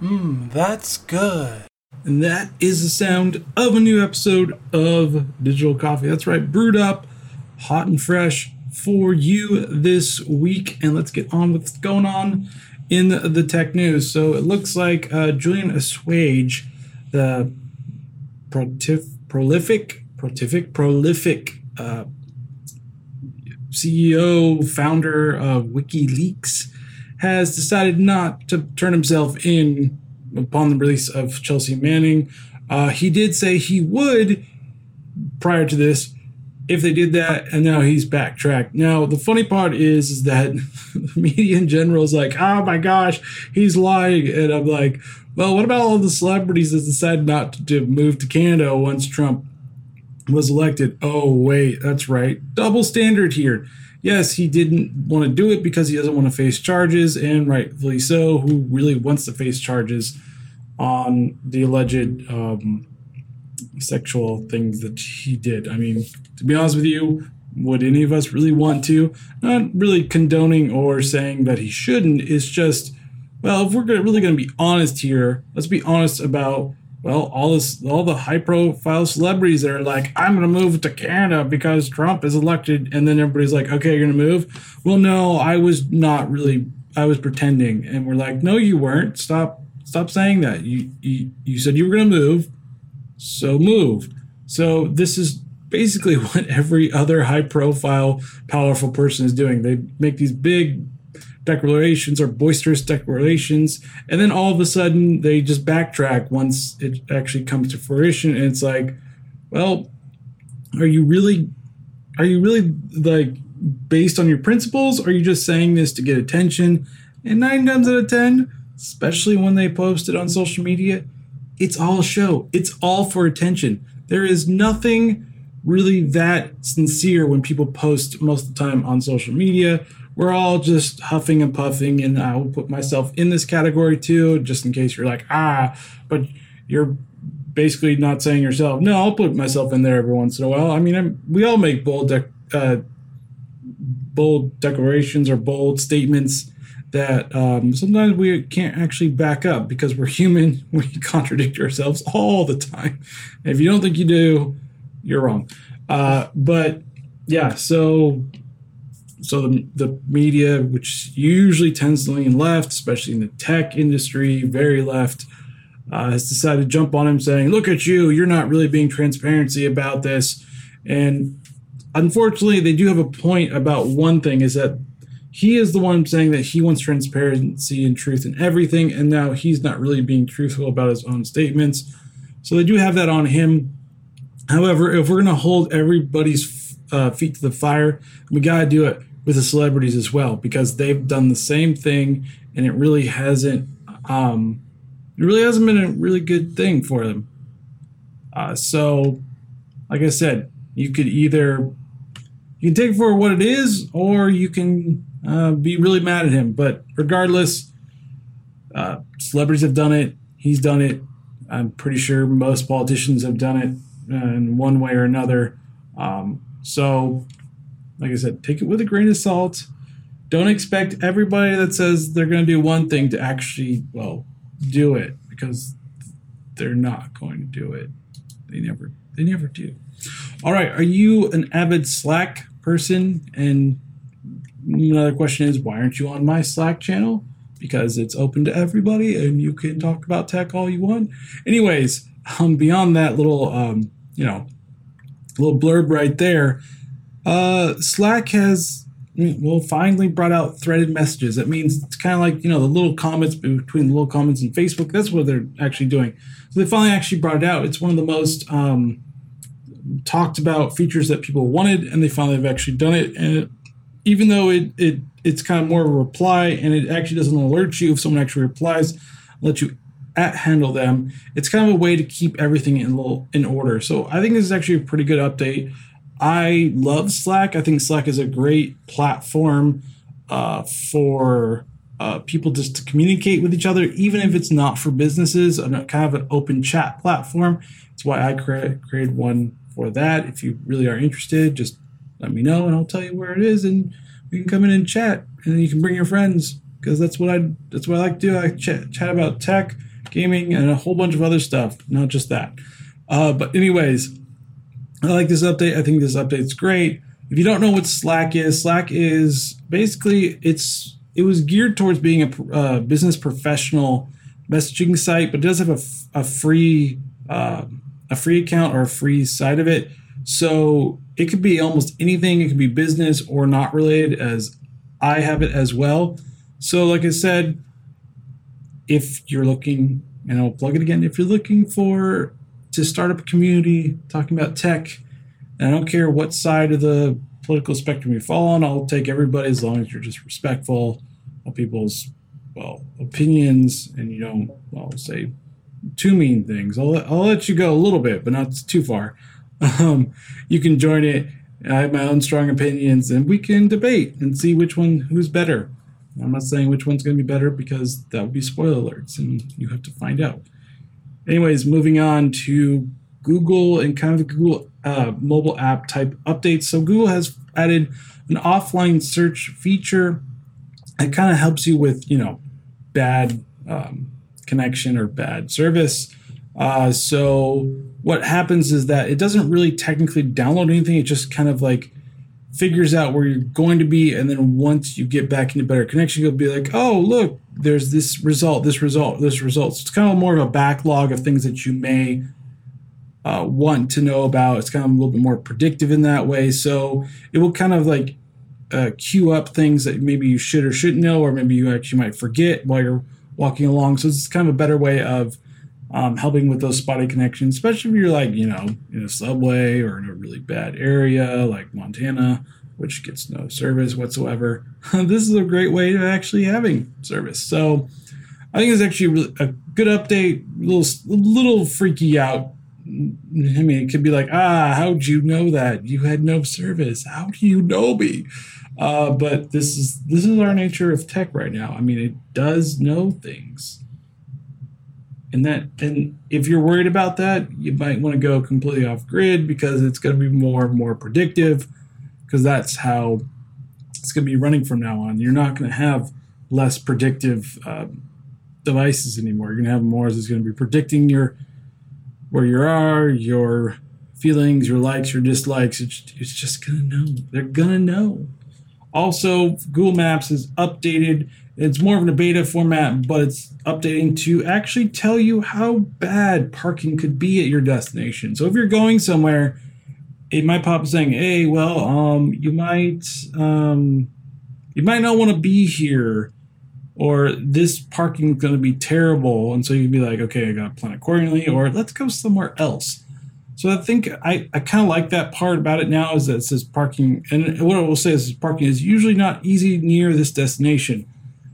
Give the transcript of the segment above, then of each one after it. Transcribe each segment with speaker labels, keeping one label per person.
Speaker 1: Mmm, that's good. And that is the sound of a new episode of Digital Coffee. That's right, brewed up, hot and fresh for you this week. And let's get on with what's going on in the, tech news. So it looks like uh, Julian Assange, the prolific, prolific, prolific uh, CEO, founder of WikiLeaks, has decided not to turn himself in upon the release of Chelsea Manning. Uh, he did say he would prior to this if they did that, and now he's backtracked. Now, the funny part is, is that the media in general is like, oh my gosh, he's lying. And I'm like, well, what about all the celebrities that decided not to move to Canada once Trump was elected? Oh, wait, that's right. Double standard here yes, he didn't want to do it because he doesn't want to face charges, and rightfully so. Who really wants to face charges on the alleged um, sexual things that he did? I mean, to be honest with you, would any of us really want to? Not really condoning or saying that he shouldn't. It's just, well, if we're really going to be honest here, let's be honest about well, all this, all the high-profile celebrities that are like, "I'm going to move to Canada because Trump is elected," and then everybody's like, "Okay, you're going to move." Well, no, I was not really. I was pretending, and we're like, "No, you weren't. Stop, stop saying that. You, you, you said you were going to move, so move." So this is basically what every other high-profile, powerful person is doing. They make these big declarations or boisterous declarations, and then all of a sudden they just backtrack once it actually comes to fruition, and it's like, well, are you really, are you really like based on your principles? Are you just saying this to get attention? And nine times out of ten, especially when they post it on social media, it's all show. It's all for attention. There is nothing really that sincere when people post most of the time on social media we're all just huffing and puffing, and I will put myself in this category too, just in case you're like, ah, but you're basically not saying yourself. No, I'll put myself in there every once in a while. I mean, I'm, we all make bold, de- uh, bold declarations or bold statements that um, sometimes we can't actually back up because we're human. We contradict ourselves all the time. If you don't think you do, you're wrong. Uh, but yeah, so so the, the media, which usually tends to lean left, especially in the tech industry, very left, uh, has decided to jump on him saying, Look at you, you're not really being transparency about this. And unfortunately, they do have a point about one thing is that he is the one saying that he wants transparency and truth in everything, and now he's not really being truthful about his own statements. So they do have that on him. However, if we're going to hold everybody's uh, feet to the fire, we got to do it with the celebrities as well because they've done the same thing and it really hasn't um, it really hasn't been a really good thing for them. Uh, so, like I said, you could either you can take it for what it is, or you can uh, be really mad at him. But regardless, uh, celebrities have done it. He's done it. I'm pretty sure most politicians have done it uh, in one way or another. Um, so like I said, take it with a grain of salt. Don't expect everybody that says they're going to do one thing to actually, well, do it because they're not going to do it. They never, they never do. All right, are you an avid Slack person? And another question is, why aren't you on my Slack channel? Because it's open to everybody, and you can talk about tech all you want. Anyways, um, beyond that little, um, you know, little blurb right there uh, Slack has well finally brought out threaded messages. That means it's kind of like you know the little comments between the little comments in Facebook. That's what they're actually doing. So they finally actually brought it out. It's one of the most um, talked about features that people wanted, and they finally have actually done it. And it, even though it it it's kind of more of a reply, and it actually doesn't alert you if someone actually replies, let you at handle them. It's kind of a way to keep everything in little in order. So I think this is actually a pretty good update. I love Slack. I think Slack is a great platform uh, for uh, people just to communicate with each other, even if it's not for businesses, and kind of an open chat platform. That's why I created created one for that. If you really are interested, just let me know and I'll tell you where it is and we can come in and chat, and you can bring your friends because that's what I that's what I like to do. I chat, chat about tech, gaming, and a whole bunch of other stuff, not just that. Uh, but anyways, I like this update. I think this update's great. If you don't know what Slack is, Slack is basically it's it was geared towards being a uh, business professional messaging site, but it does have a, a free uh, a free account or a free side of it. So it could be almost anything. It could be business or not related, as I have it as well. So, like I said, if you're looking, and I'll plug it again, if you're looking for to start up a community talking about tech, and I don't care what side of the political spectrum you fall on, I'll take everybody as long as you're just respectful of people's well opinions and you don't well say too mean things. I'll I'll let you go a little bit, but not too far. Um, you can join it. I have my own strong opinions, and we can debate and see which one who's better. I'm not saying which one's going to be better because that would be spoiler alerts, and you have to find out. Anyways, moving on to Google and kind of Google uh, mobile app type updates. So Google has added an offline search feature. It kind of helps you with you know bad um, connection or bad service. Uh, so what happens is that it doesn't really technically download anything. It just kind of like figures out where you're going to be, and then once you get back into better connection, you'll be like, oh look, there's this result, this result, this result. So it's kind of more of a backlog of things that you may uh, want to know about. It's kind of a little bit more predictive in that way. So it will kind of like uh, queue up things that maybe you should or shouldn't know, or maybe you actually might forget while you're walking along. So it's kind of a better way of um, helping with those spotty connections, especially if you're like, you know, in a subway or in a really bad area like Montana, which gets no service whatsoever. this is a great way of actually having service. So I think it's actually a good update, a little, a little freaky out. I mean, it could be like, ah, how'd you know that? You had no service. How do you know me? Uh, but this is this is our nature of tech right now. I mean, it does know things and that and if you're worried about that you might want to go completely off grid because it's going to be more and more predictive because that's how it's going to be running from now on. You're not going to have less predictive um, devices anymore. You're going to have more it's going to be predicting your where you are your feelings your likes your dislikes. It's, it's just going to know. They're going to know. Also google maps is updated. It's more of a beta format, but it's updating to actually tell you how bad parking could be at your destination. So if you're going somewhere, it might pop up saying, "Hey, well, um, you might um, you might not want to be here." Or this parking is going to be terrible, and so you'd be like, okay, I got to plan accordingly, or let's go somewhere else. So I think I, I kind of like that part about it now is that it says parking, and what I will say is parking is usually not easy near this destination.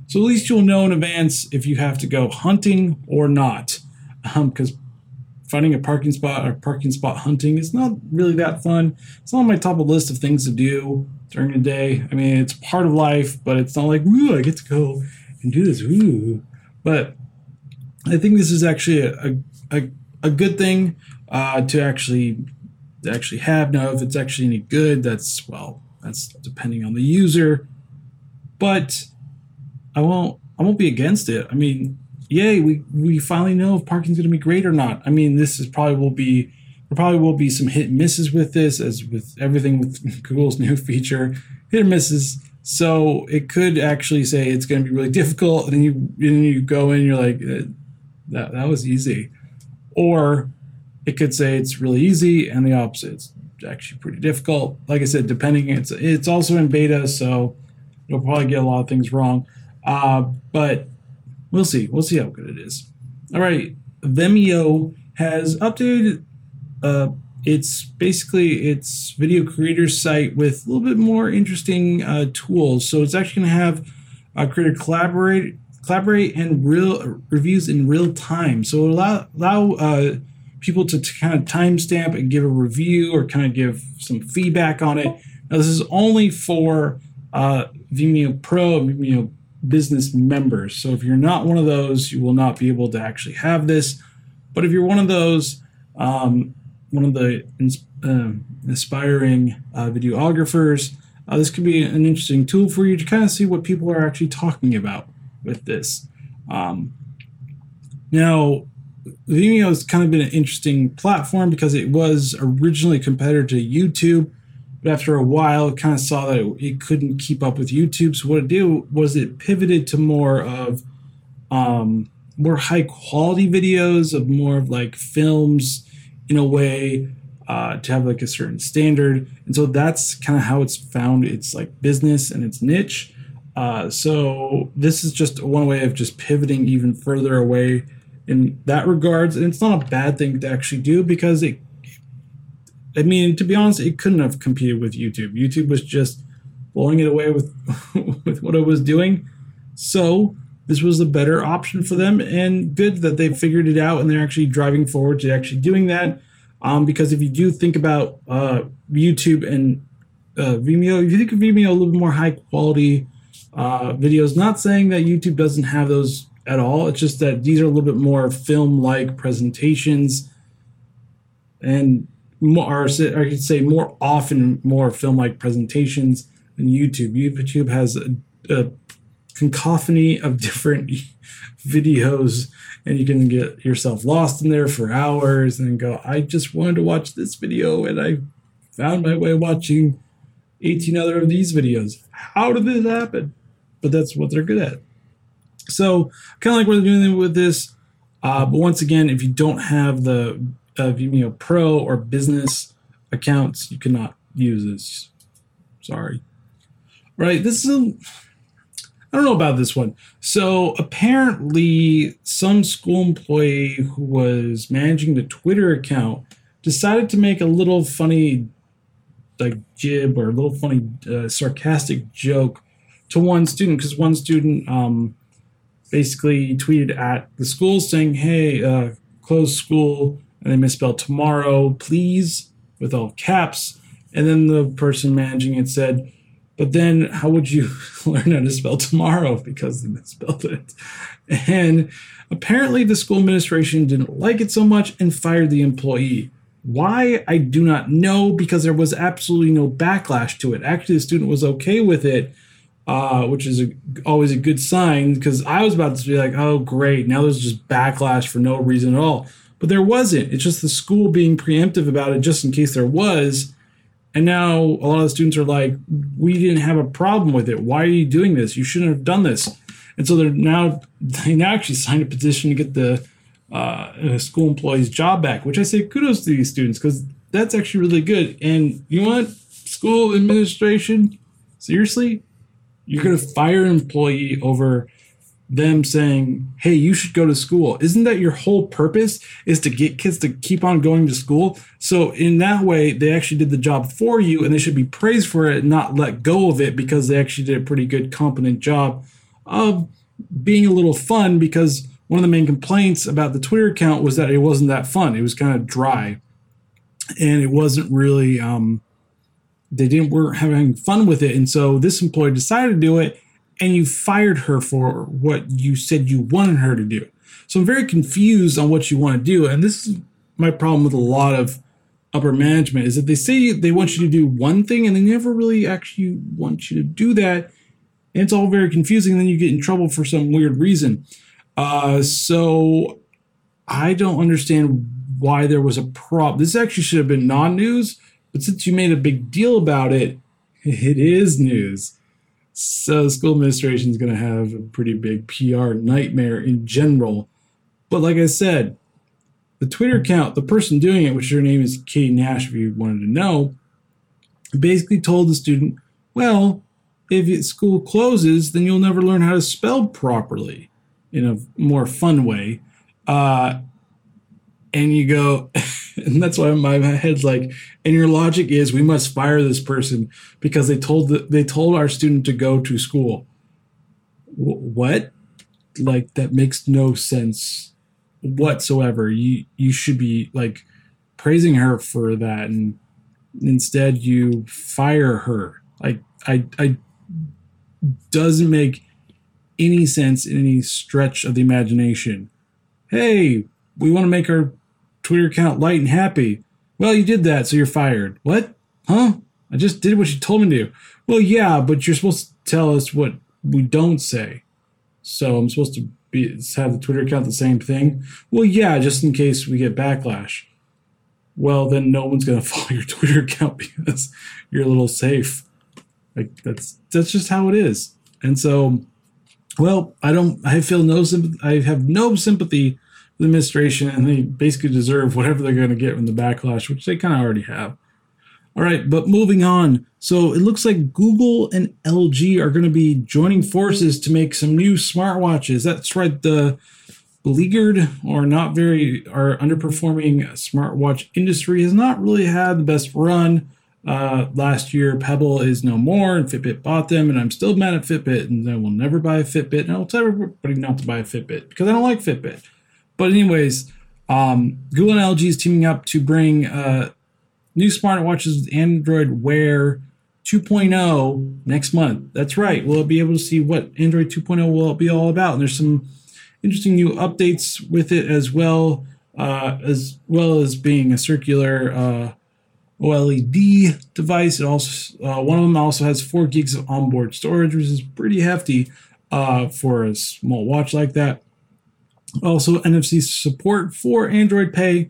Speaker 1: So at least you'll know in advance if you have to go hunting or not. Because um, finding a parking spot or parking spot hunting is not really that fun. It's not on my top of list of things to do during the day. I mean, it's part of life, but it's not like, ooh, I get to go and do this. Ooh. But I think this is actually a, a, a good thing uh, to actually to actually have. Now, if it's actually any good, that's well, that's depending on the user. But I won't I won't be against it. I mean, yay, we we finally know if parking's going to be great or not. I mean, this is probably will be there probably will be some hit and misses with this, as with everything with Google's new feature, hit and misses. So it could actually say it's going to be really difficult, and then you and you go in, you're like, eh, that that was easy, or it could say it's really easy, and the opposite, it's actually pretty difficult. Like I said, depending, it's it's also in beta, so you'll probably get a lot of things wrong. Uh, but we'll see. We'll see how good it is. All right. Vimeo has updated uh, it's basically its video creator site with a little bit more interesting uh, tools. So it's actually going to have uh, creator collaborate, collaborate, and real reviews in real time. So allow allow uh, people to, to kind of timestamp and give a review or kind of give some feedback on it. Now this is only for uh, Vimeo Pro, Vimeo business members. So if you're not one of those, you will not be able to actually have this. But if you're one of those, um, one of the uh, aspiring uh, videographers, uh, this could be an interesting tool for you to kind of see what people are actually talking about with this. Um, now, Vimeo has kind of been an interesting platform because it was originally a competitor to YouTube, but after a while, it kind of saw that it, it couldn't keep up with YouTube. So what it did was it pivoted to more of um, more high quality videos of more of like films in a way uh, to have like a certain standard. And so that's kind of how it's found its like business and its niche. Uh, so this is just one way of just pivoting even further away in that regards. And it's not a bad thing to actually do because it, I mean, to be honest, it couldn't have competed with YouTube. YouTube was just blowing it away with, with what it was doing. So this was a better option for them and good that they figured it out and they're actually driving forward to actually doing that um, because if you do think about uh, YouTube and uh, Vimeo, if you think of Vimeo a little bit more high quality uh, videos, not saying that YouTube doesn't have those at all. It's just that these are a little bit more film like presentations and more, or I could say more often more film like presentations than YouTube. YouTube has a, a cacophony of different videos and you can get yourself lost in there for hours and go i just wanted to watch this video and i found my way watching 18 other of these videos. How did this happen? But that's what they're good at. So kind of like what they're doing with this uh, but once again if you don't have the uh, vimeo pro or business accounts you cannot use this sorry right this is a I don't know about this one. So apparently, some school employee who was managing the Twitter account decided to make a little funny, like jib or a little funny, uh, sarcastic joke to one student because one student um, basically tweeted at the school saying, "Hey, uh, close school," and they misspelled tomorrow, please, with all caps. And then the person managing it said but then, how would you learn how to spell tomorrow because they misspelled it? And apparently, the school administration didn't like it so much and fired the employee. Why? I do not know because there was absolutely no backlash to it. Actually, the student was okay with it, uh, which is a, always a good sign because I was about to be like, oh, great. Now there's just backlash for no reason at all. But there wasn't. It's just the school being preemptive about it just in case there was and now a lot of the students are like, we didn't have a problem with it. Why are you doing this? You shouldn't have done this. And so they're now they now actually signed a petition to get the uh, school employee's job back, which I say kudos to these students because that's actually really good. And you what, school administration, seriously, you're going to fire an employee over them saying, "Hey, you should go to school." Isn't that your whole purpose? Is to get kids to keep on going to school? So in that way, they actually did the job for you, and they should be praised for it, not let go of it because they actually did a pretty good, competent job of being a little fun. Because one of the main complaints about the Twitter account was that it wasn't that fun. It was kind of dry, and it wasn't really. Um, they didn't weren't having fun with it, and so this employee decided to do it and you fired her for what you said you wanted her to do. So I'm very confused on what you want to do. And this is my problem with a lot of upper management is that they say they want you to do one thing and they never really actually want you to do that. And it's all very confusing. And then you get in trouble for some weird reason. Uh, so I don't understand why there was a problem. This actually should have been non news, but since you made a big deal about it, it is news. So the school administration is going to have a pretty big PR nightmare in general. But like I said, the Twitter account, the person doing it, which her name is Katie Nash, if you wanted to know, basically told the student, well, if school closes, then you'll never learn how to spell properly in a more fun way. Uh, and you go, and that's why my head's like, and your logic is we must fire this person because they told the, they told our student to go to school. W- what? Like that makes no sense whatsoever. You you should be like praising her for that, and instead you fire her. Like I I doesn't make any sense in any stretch of the imagination. Hey, we want to make our Twitter account light and happy. Well, you did that, so you're fired. What? Huh? I just did what you told me to. Well, yeah, but you're supposed to tell us what we don't say. So I'm supposed to be have the Twitter account the same thing. Well, yeah, just in case we get backlash. Well, then no one's gonna follow your Twitter account because you're a little safe. Like that's that's just how it is. And so, well, I don't. I feel no. I have no sympathy the administration, and they basically deserve whatever they're going to get from the backlash, which they kind of already have. All right, but moving on. So it looks like Google and LG are going to be joining forces to make some new smartwatches. That's right. The beleaguered or not very or underperforming smartwatch industry has not really had the best run. Uh, last year, Pebble is no more, and Fitbit bought them, and I'm still mad at Fitbit, and I will never buy a Fitbit, and I'll tell everybody not to buy a Fitbit because I don't like Fitbit. But anyways, um, Google and LG is teaming up to bring uh, new smartwatches with Android Wear 2.0 next month. That's right. We'll be able to see what Android 2.0 will be all about, and there's some interesting new updates with it as well, uh, as well as being a circular. Uh, OLED device. It also uh, one of them also has four gigs of onboard storage, which is pretty hefty uh, for a small watch like that. Also, NFC support for Android Pay,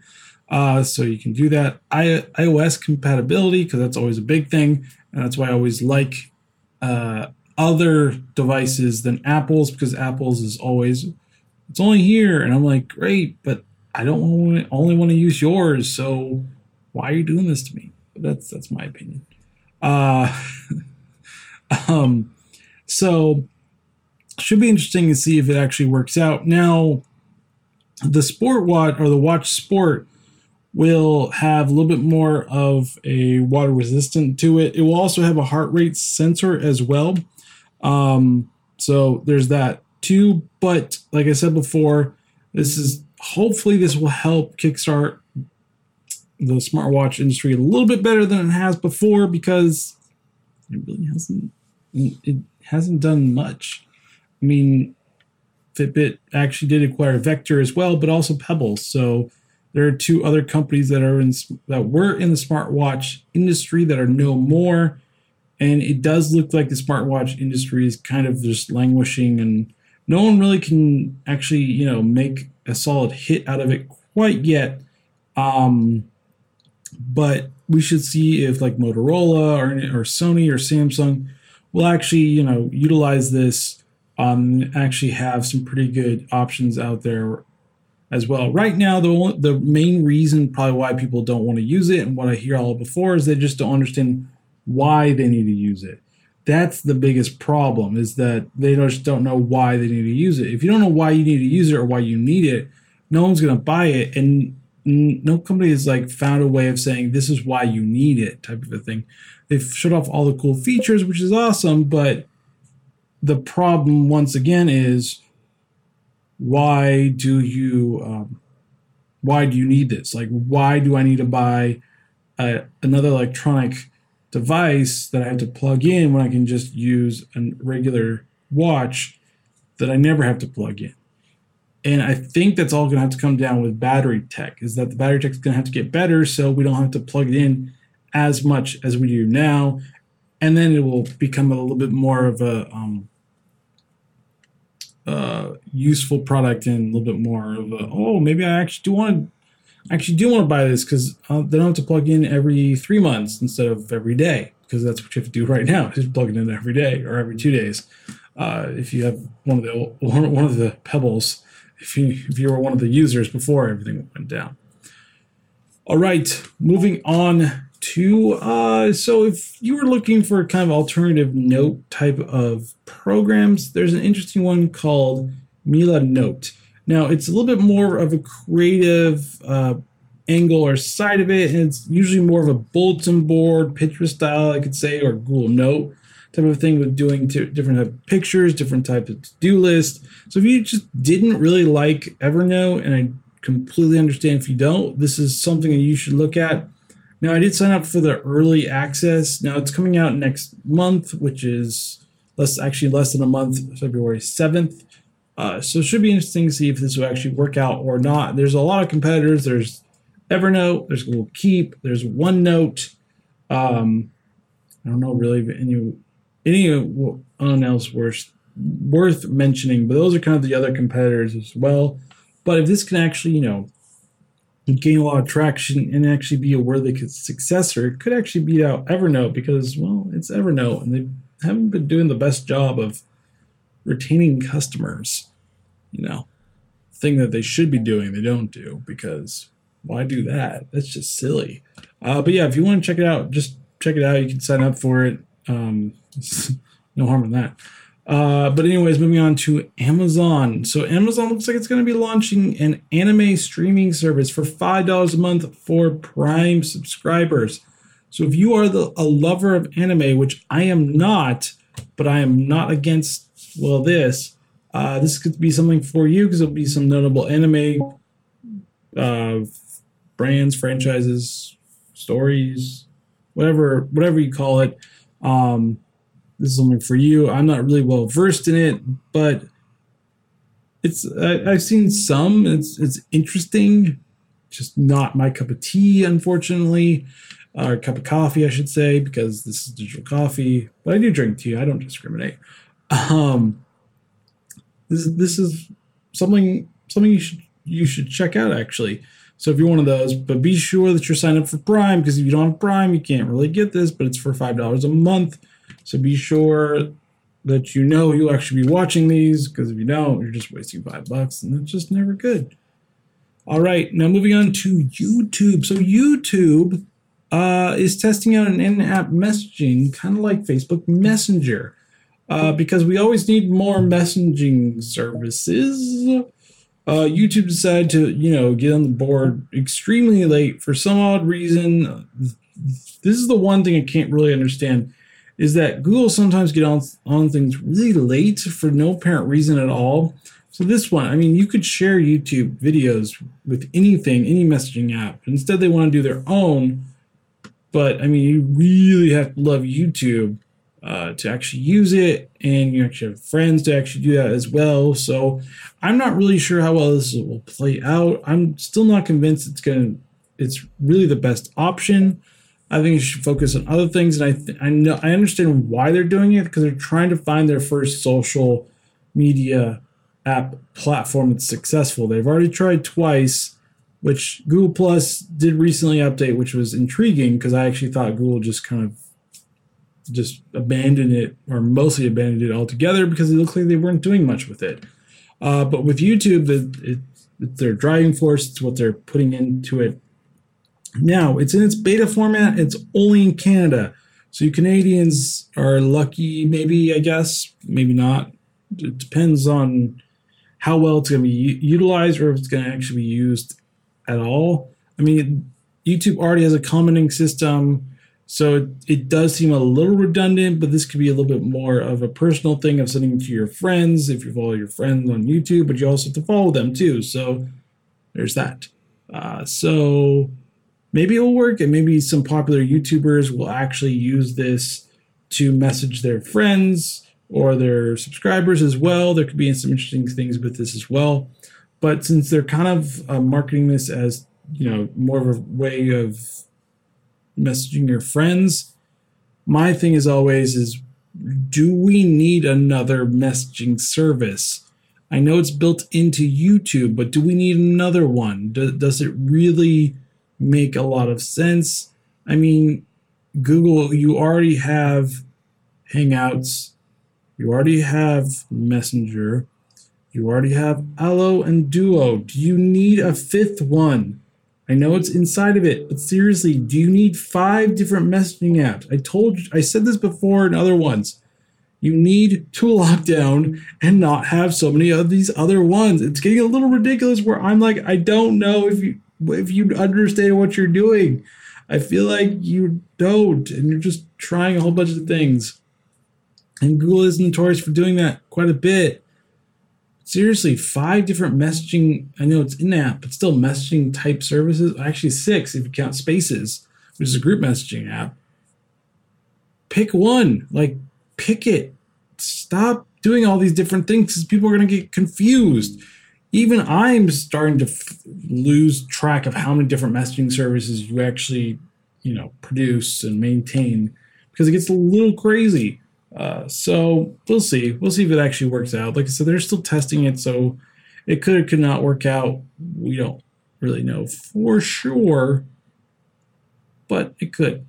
Speaker 1: uh, so you can do that. I- iOS compatibility because that's always a big thing, and that's why I always like uh, other devices than Apple's because Apple's is always it's only here, and I'm like, great, but I don't only want to use yours, so why are you doing this to me? But that's that's my opinion. Uh, um, so should be interesting to see if it actually works out. Now, the sport watch or the watch sport will have a little bit more of a water resistant to it. It will also have a heart rate sensor as well. Um, so there's that too. But like I said before, this is hopefully this will help kickstart the smartwatch industry a little bit better than it has before because it really hasn't it hasn't done much. I mean, Fitbit actually did acquire Vector as well, but also Pebble. So there are two other companies that are in that were in the smartwatch industry that are no more, and it does look like the smartwatch industry is kind of just languishing, and no one really can actually you know make a solid hit out of it quite yet. Um, but we should see if like Motorola or, or Sony or Samsung will actually, you know, utilize this, um, actually have some pretty good options out there as well. Right now, the the main reason probably why people don't want to use it and what I hear all before is they just don't understand why they need to use it. That's the biggest problem is that they just don't know why they need to use it. If you don't know why you need to use it or why you need it, no one's going to buy it. And no company has like found a way of saying this is why you need it type of a thing they've shut off all the cool features which is awesome but the problem once again is why do you um, why do you need this like why do i need to buy a, another electronic device that i have to plug in when i can just use a regular watch that i never have to plug in and I think that's all going to have to come down with battery tech. Is that the battery tech is going to have to get better, so we don't have to plug it in as much as we do now, and then it will become a little bit more of a um, uh, useful product and a little bit more of a oh maybe I actually do want to actually do want to buy this because uh, they don't have to plug in every three months instead of every day because that's what you have to do right now is plug it in every day or every two days. Uh, if you have one of the one of the pebbles if you if you were one of the users before everything went down. All right, moving on to uh, so if you were looking for kind of alternative note type of programs, there's an interesting one called Milanote. Now it's a little bit more of a creative uh, angle or side of it, and it's usually more of a bulletin board, Pinterest style, I could say, or Google Note type of thing with doing t- different type of pictures, different types of to-do list. So if you just didn't really like Evernote, and I completely understand if you don't, this is something that you should look at. Now I did sign up for the early access. Now it's coming out next month, which is less actually less than a month, February seventh. Uh, so it should be interesting to see if this will actually work out or not. There's a lot of competitors. There's Evernote, there's Google Keep, there's OneNote. Um, I don't know really any anyone else worth worth mentioning. But those are kind of the other competitors as well. But if this can actually, you know, gain a lot of traction and actually be a worthy successor, it could actually beat out Evernote because, well, it's Evernote and they haven't been doing the best job of retaining customers. You know, thing that they should be doing, they don't do because why do that? That's just silly. Uh, but yeah, if you want to check it out, just check it out. You can sign up for it. Um, no harm in that. Uh, but anyways, moving on to Amazon. So Amazon looks like it's going to be launching an anime streaming service for five dollars a month for Prime subscribers. So if you are the, a lover of anime, which I am not, but I am not against well this, uh, this could be something for you because it'll be some notable anime uh, brands, franchises, stories, whatever whatever you call it. Um, this is something for you. I'm not really well versed in it, but it's I, have seen some. It's it's interesting, just not my cup of tea, unfortunately, or cup of coffee, I should say, because this is digital coffee. But I do drink tea. I don't discriminate. Um, this this is something something you should you should check out actually. So if you're one of those, but be sure that you're signed up for Prime because if you don't have Prime, you can't really get this. But it's for five dollars a month. So be sure that you know you'll actually be watching these because if you don't, you're just wasting five bucks and that's just never good. All right, now moving on to YouTube. So YouTube uh, is testing out an in-app messaging, kind of like Facebook Messenger, uh, because we always need more messaging services. Uh, YouTube decided to, you know, get on the board extremely late for some odd reason. This is the one thing I can't really understand is that Google sometimes get on on things really late for no apparent reason at all. So this one, I mean, you could share YouTube videos with anything, any messaging app. Instead, they want to do their own. But I mean, you really have to love YouTube uh, to actually use it, and you actually have friends to actually do that as well. So I'm not really sure how well this will play out. I'm still not convinced it's gonna. It's really the best option. I think you should focus on other things. And I th- I know I understand why they're doing it because they're trying to find their first social media app platform that's successful. They've already tried twice, which Google Plus did recently update, which was intriguing because I actually thought Google just kind of just abandoned it or mostly abandoned it altogether because it looked like they weren't doing much with it. Uh, but with YouTube, it, it, it's their driving force. It's what they're putting into it now, it's in its beta format, it's only in Canada. So you Canadians are lucky, maybe, I guess, maybe not. It depends on how well it's going to be utilized or if it's going to actually be used at all. I mean, YouTube already has a commenting system, so it, it does seem a little redundant, but this could be a little bit more of a personal thing of sending to your friends if you follow your friends on YouTube, but you also have to follow them too. So there's that. Uh, so maybe it'll work and maybe some popular YouTubers will actually use this to message their friends or their subscribers as well. There could be some interesting things with this as well. But since they're kind of uh, marketing this as, you know, more of a way of messaging your friends, my thing is always is do we need another messaging service? I know it's built into YouTube, but do we need another one? Do, does it really make a lot of sense. I mean, Google, you already have Hangouts, you already have Messenger, you already have Allo and Duo. Do you need a fifth one? I know it's inside of it, but seriously, do you need five different messaging apps? I told you, I said this before in other ones. You need to lock down and not have so many of these other ones. It's getting a little ridiculous where I'm like, I don't know if you if you understand what you're doing. I feel like you don't, and you're just trying a whole bunch of things. And Google is notorious for doing that quite a bit. Seriously, five different messaging, I know it's in app, but still messaging type services. Actually, six if you count Spaces, which is a group messaging app. Pick one, like, pick it. Stop doing all these different things because people are going to get confused even I'm starting to f- lose track of how many different messaging services you actually, you know, produce and maintain because it gets a little crazy. Uh, so we'll see. We'll see if it actually works out. Like I said, they're still testing it, so it could or could not work out. We don't really know for sure, but it could.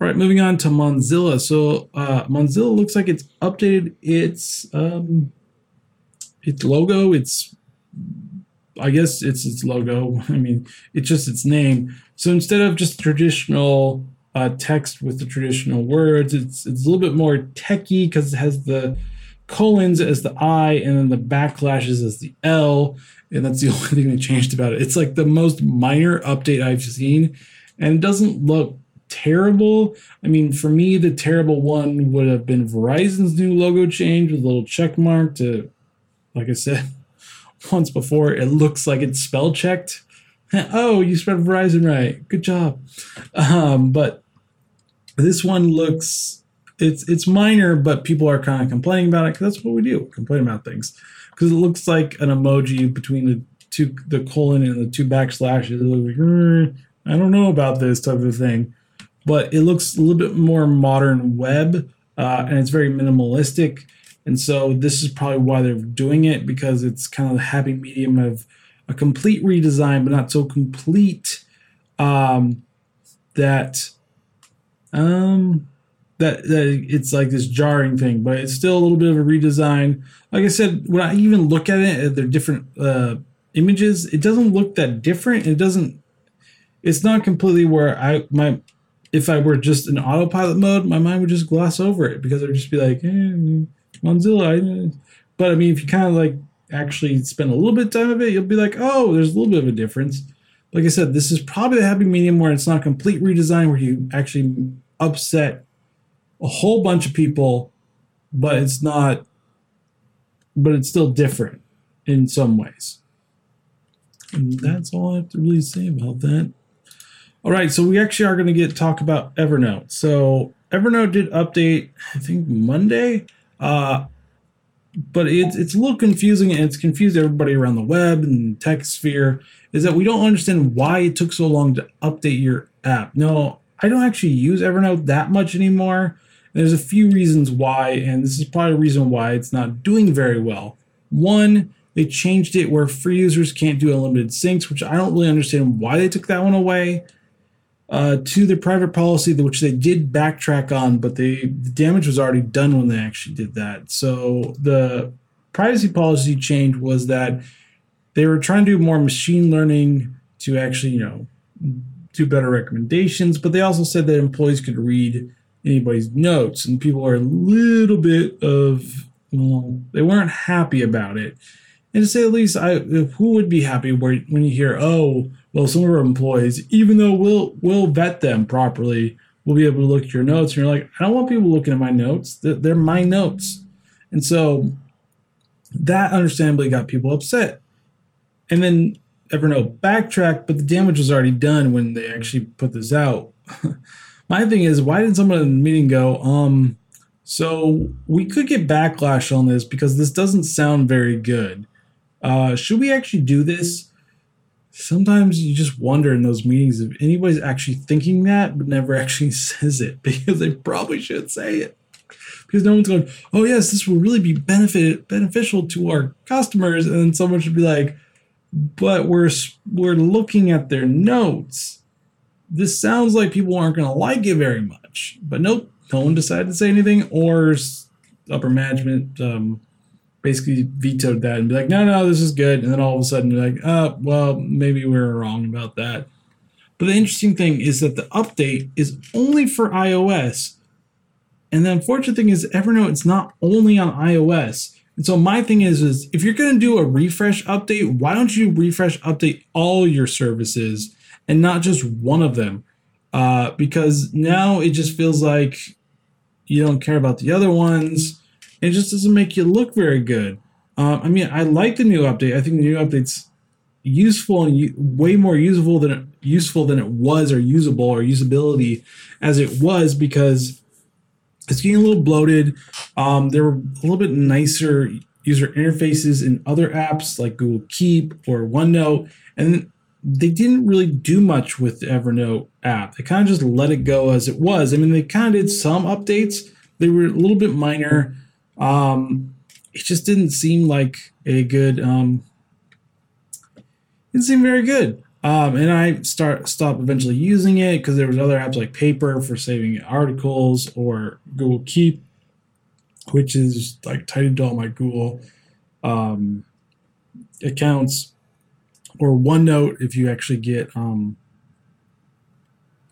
Speaker 1: All right, moving on to Mozilla. So uh, Mozilla looks like it's updated its um, its logo. It's I guess it's its logo. I mean, it's just its name. So instead of just traditional uh, text with the traditional words, it's it's a little bit more techy because it has the colons as the I and then the backlashes as the L. And that's the only thing that changed about it. It's like the most minor update I've seen, and it doesn't look terrible. I mean, for me, the terrible one would have been Verizon's new logo change with a little check mark to, like I said once before, it looks like it's spell checked. oh, you spelled Verizon right. Good job. Um, but this one looks it's it's minor, but people are kind of complaining about it because that's what we do, complain about things. Because it looks like an emoji between the two the colon and the two backslashes. Like, mm, I don't know about this type of thing, but it looks a little bit more modern web, uh, and it's very minimalistic. And so this is probably why they're doing it because it's kind of the happy medium of a complete redesign, but not so complete um, that um, that that it's like this jarring thing. But it's still a little bit of a redesign. Like I said, when I even look at it, at their different uh, images, it doesn't look that different. It doesn't. It's not completely where I my if I were just in autopilot mode, my mind would just gloss over it because it would just be like, eh, Mozilla. But I mean, if you kind of like actually spend a little bit of time of it, you'll be like, oh, there's a little bit of a difference. Like I said, this is probably the happy medium where it's not a complete redesign, where you actually upset a whole bunch of people, but it's not, but it's still different in some ways. And that's all I have to really say about that. All right, so we actually are going to get talk about Evernote. So Evernote did update, I think Monday. Uh, but it's it's a little confusing and it's confused everybody around the web and tech sphere is that we don't understand why it took so long to update your app. No, I don't actually use Evernote that much anymore. There's a few reasons why, and this is probably a reason why it's not doing very well. One, they changed it where free users can't do unlimited syncs, which I don't really understand why they took that one away uh, to their private policy, which they did backtrack on, but they, the damage was already done when they actually did that. So the privacy policy change was that they were trying to do more machine learning to actually, you know, do better recommendations, but they also said that employees could read anybody's notes, and people are a little bit of well, they weren't happy about it. And to say the least, I who would be happy when you hear, oh, well, some of our employees, even though we'll we'll vet them properly, we'll be able to look at your notes. And you're like, I don't want people looking at my notes. They're, my notes. And so that understandably got people upset. And then Evernote backtracked, but the damage was already done when they actually put this out. my thing is, why didn't someone in the meeting go, um, so we could get backlash on this because this doesn't sound very good. Uh, should we actually do this? Sometimes you just wonder in those meetings if anybody's actually thinking that but never actually says it because they probably should say it. Because no one's going oh yes this will really be benefit beneficial to our customers and then someone should be like but we're we're looking at their notes. This sounds like people aren't going to like it very much. But nope no one decided to say anything or upper management um, basically vetoed that and be like, no, no, this is good. And then all of a sudden, you're like, oh, well, maybe we were wrong about that. But the interesting thing is that the update is only for iOS. And the unfortunate thing is, Evernote it's not only on iOS. And so my thing is, is if you're going to do a refresh update, why don't you refresh update all your services and not just one of them? Uh, because now it just feels like you don't care about the other ones it just doesn't make you look very good. Uh, I mean, I like the new update. I think the new update's useful and u- way more useful than it, useful than it was, or usable, or usability as it was because it's getting a little bloated. Um, there were a little bit nicer user interfaces in other apps like Google Keep or OneNote, and they didn't really do much with the Evernote app. They kind of just let it go as it was. I mean, they kind of did some updates, they were a little bit minor. Um, it just didn't seem like a good. Um, it didn't seem very good. Um, and I start stopped eventually using it because there was other apps like Paper for saving articles or Google Keep, which is like tied into all my Google um, accounts, or OneNote if you actually get um,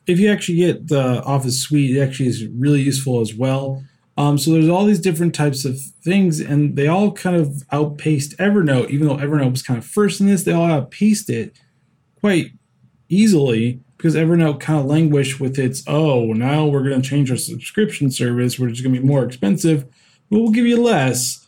Speaker 1: if you actually get the Office Suite, it actually is really useful as well. Um, so there's all these different types of things, and they all kind of outpaced Evernote. Even though Evernote was kind of first in this, they all outpaced it quite easily because Evernote kind of languished with its, oh, now we're going to change our subscription service, which is going to be more expensive, but we'll give you less.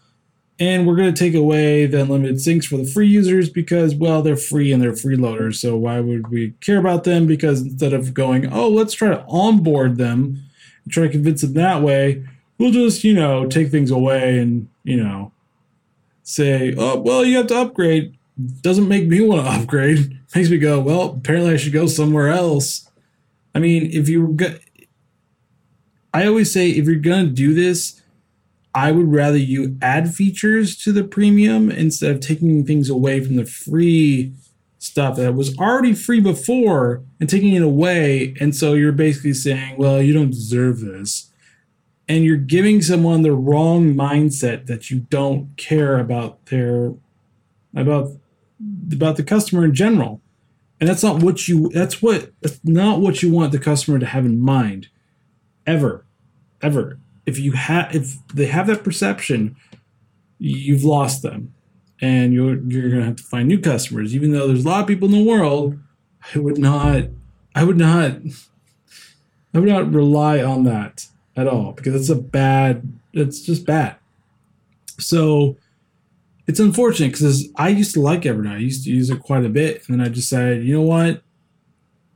Speaker 1: And we're going to take away the unlimited syncs for the free users because, well, they're free and they're freeloaders. So why would we care about them? Because instead of going, oh, let's try to onboard them try to convince them that way, we'll just, you know, take things away and, you know, say, oh, well, you have to upgrade. Doesn't make me want to upgrade makes me go, well, apparently I should go somewhere else. I mean, if you go- I always say if you're to do this, I would rather you add features to the premium instead of taking things away from the free stuff that was already free before and taking it away. And so you're basically saying, well, you don't deserve this. And you're giving someone the wrong mindset that you don't care about their about about the customer in general. And that's not what you that's what that's not what you want the customer to have in mind ever. Ever. If you have if they have that perception, you've lost them. And you're you're gonna have to find new customers. Even though there's a lot of people in the world, I would not I would not I would not rely on that at all because it's a bad it's just bad. So it's unfortunate because I used to like Evernote. I used to use it quite a bit, and then I decided, you know what?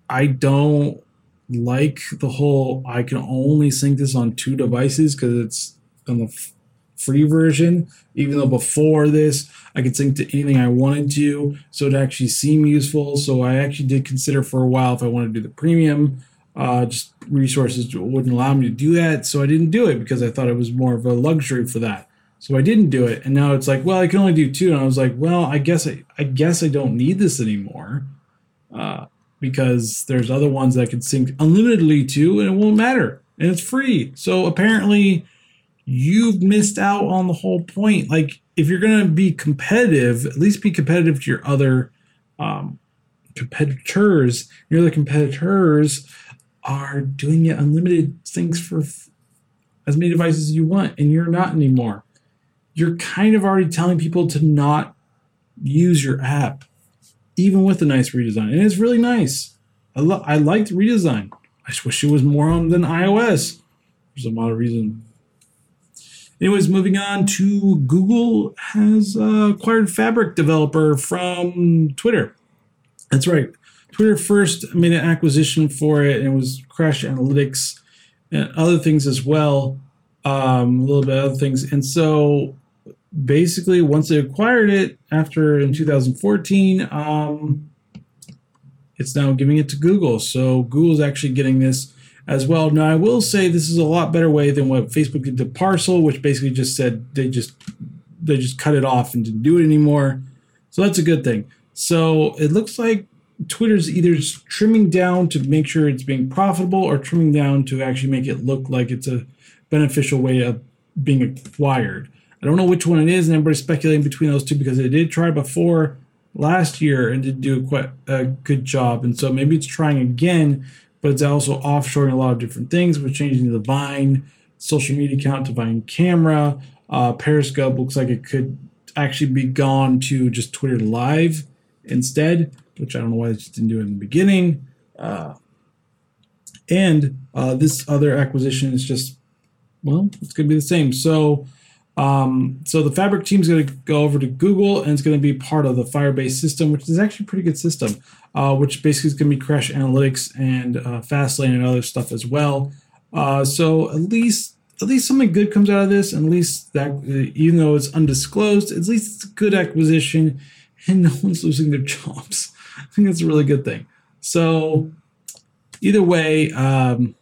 Speaker 1: I don't like the whole. I can only sync this on two devices because it's on the f- free version. Even though before this, I could sync to anything I wanted to, so it actually seemed useful. So I actually did consider for a while if I wanted to do the premium. Uh, just resources wouldn't allow me to do that, so I didn't do it because I thought it was more of a luxury for that. So I didn't do it, and now it's like, well, I can only do two, and I was like, well, I guess I, I guess I don't need this anymore, uh, because there's other ones that I can sync unlimitedly to, and it won't matter, and it's free. So apparently, you've missed out on the whole point. Like, if you're gonna be competitive, at least be competitive to your other um, competitors. Your other competitors are doing it unlimited things for as many devices as you want, and you're not anymore you're kind of already telling people to not use your app, even with a nice redesign. And it's really nice. I, lo- I like the redesign. I just wish it was more on than iOS for some odd reason. Anyways, moving on to Google has uh, acquired Fabric developer from Twitter. That's right. Twitter first made an acquisition for it, and it was Crashlytics and other things as well. Um, a little bit of other things. And so basically once they acquired it after in 2014 um, it's now giving it to google so google's actually getting this as well now i will say this is a lot better way than what facebook did to Parse which basically just said they just they just cut it off and didn't do it anymore so that's a good thing so it looks like twitter's either trimming down to make sure it's being profitable or trimming down to actually make it look like it's a beneficial way of being acquired I don't know which one it is, and everybody's speculating between those two because they did try before last year and did do quite a good job. And so maybe it's trying again, but it's also offshoring a lot of different things. We're changing the Vine social media account to Vine camera. Uh, Periscope looks like it could actually be gone to just Twitter Live instead, which I don't know why they just didn't do it in the beginning. Uh, and uh, this other acquisition is just, well, it's going to be the same. So um, so the Fabric team is going to go over to Google and it's going to be part of the Firebase system, which is actually a pretty good system, uh, which basically is going to be Crashlytics and uh, Fastlane and other stuff as well. Uh, so at least at least something good comes out of this, and at least that even though it's undisclosed, at least it's a good acquisition, and no one's losing their jobs. I think that's a really good thing. So either way, um,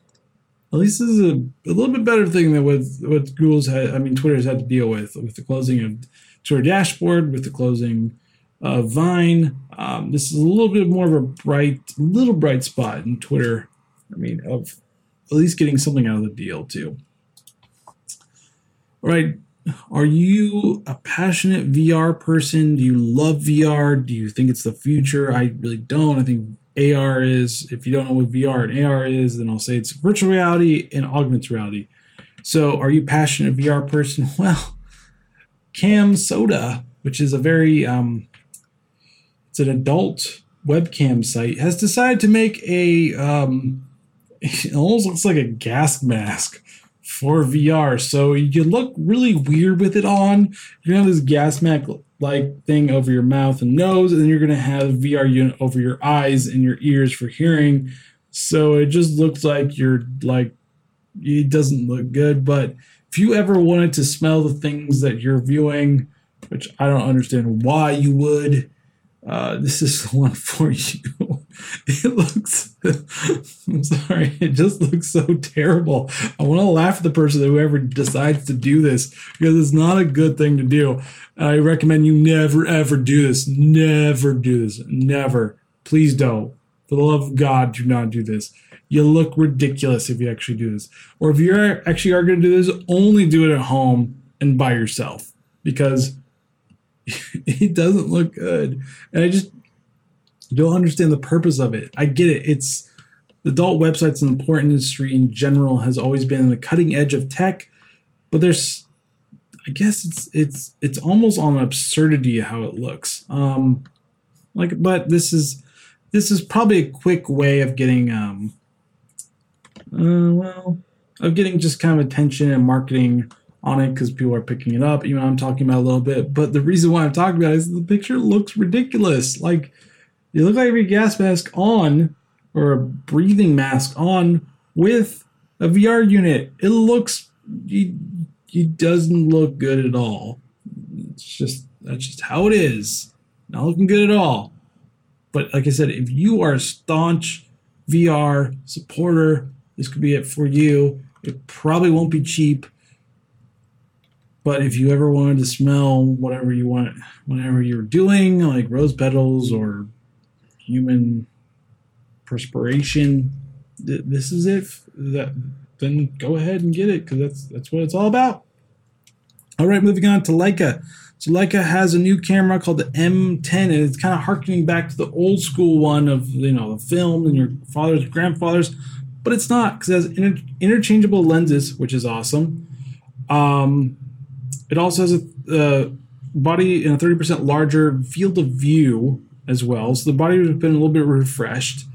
Speaker 1: at least this is a, a little bit better thing than what what Google's had. I mean, Twitter's had to deal with with the closing of Twitter dashboard, with the closing of Vine. Um, this is a little bit more of a bright, little bright spot in Twitter. I mean, of at least getting something out of the deal too. All right. Are you a passionate VR person? Do you love VR? Do you think it's the future? I really don't. I think AR is. If you don't know what VR and AR is, then I'll say it's virtual reality and augmented reality. So, are you passionate VR person? Well, CamSoda, which is a very um, it's an adult webcam site, has decided to make a um, it almost looks like a gas mask for VR. So you look really weird with it on. You're gonna have this gas mask like thing over your mouth and nose, and then you're gonna have a VR unit over your eyes and your ears for hearing. So it just looks like you're like it doesn't look good. But if you ever wanted to smell the things that you're viewing, which I don't understand why you would, uh, this is the one for you. it looks, I'm sorry, it just looks so terrible. I want to laugh at the person whoever decides to do this because it's not a good thing to do. I recommend you never ever do this. Never do this. Never. Please don't. For the love of God, do not do this. You look ridiculous if you actually do this. Or if you actually are going to do this, only do it at home and by yourself because it doesn't look good. And I just don't understand the purpose of it. I get it. It's the adult websites and the porn industry in general has always been on the cutting edge of tech, but there's I guess it's it's it's almost on absurdity how it looks. Um like but this is this is probably a quick way of getting um uh, well of getting just kind of attention and marketing on it because people are picking it up. You know, I'm talking about a little bit, but the reason why I'm talking about it is the picture looks ridiculous. Like you look like a gas mask on or a breathing mask on with a VR unit. It looks it, it doesn't look good at all. It's just that's just how it is. Not looking good at all. But like I said, if you are a staunch VR supporter, this could be it for you. It probably won't be cheap. But if you ever wanted to smell whatever you want, whatever you're doing, like rose petals or human perspiration, th- this is it. That then go ahead and get it because that's that's what it's all about. All right, moving on to Leica. So Leica has a new camera called the M10, and it's kind of harkening back to the old school one of you know the film and your father's grandfathers, but it's not because it has inter- interchangeable lenses, which is awesome. Um, it also has a body in a 30% larger field of view as well. So the body has been a little bit refreshed.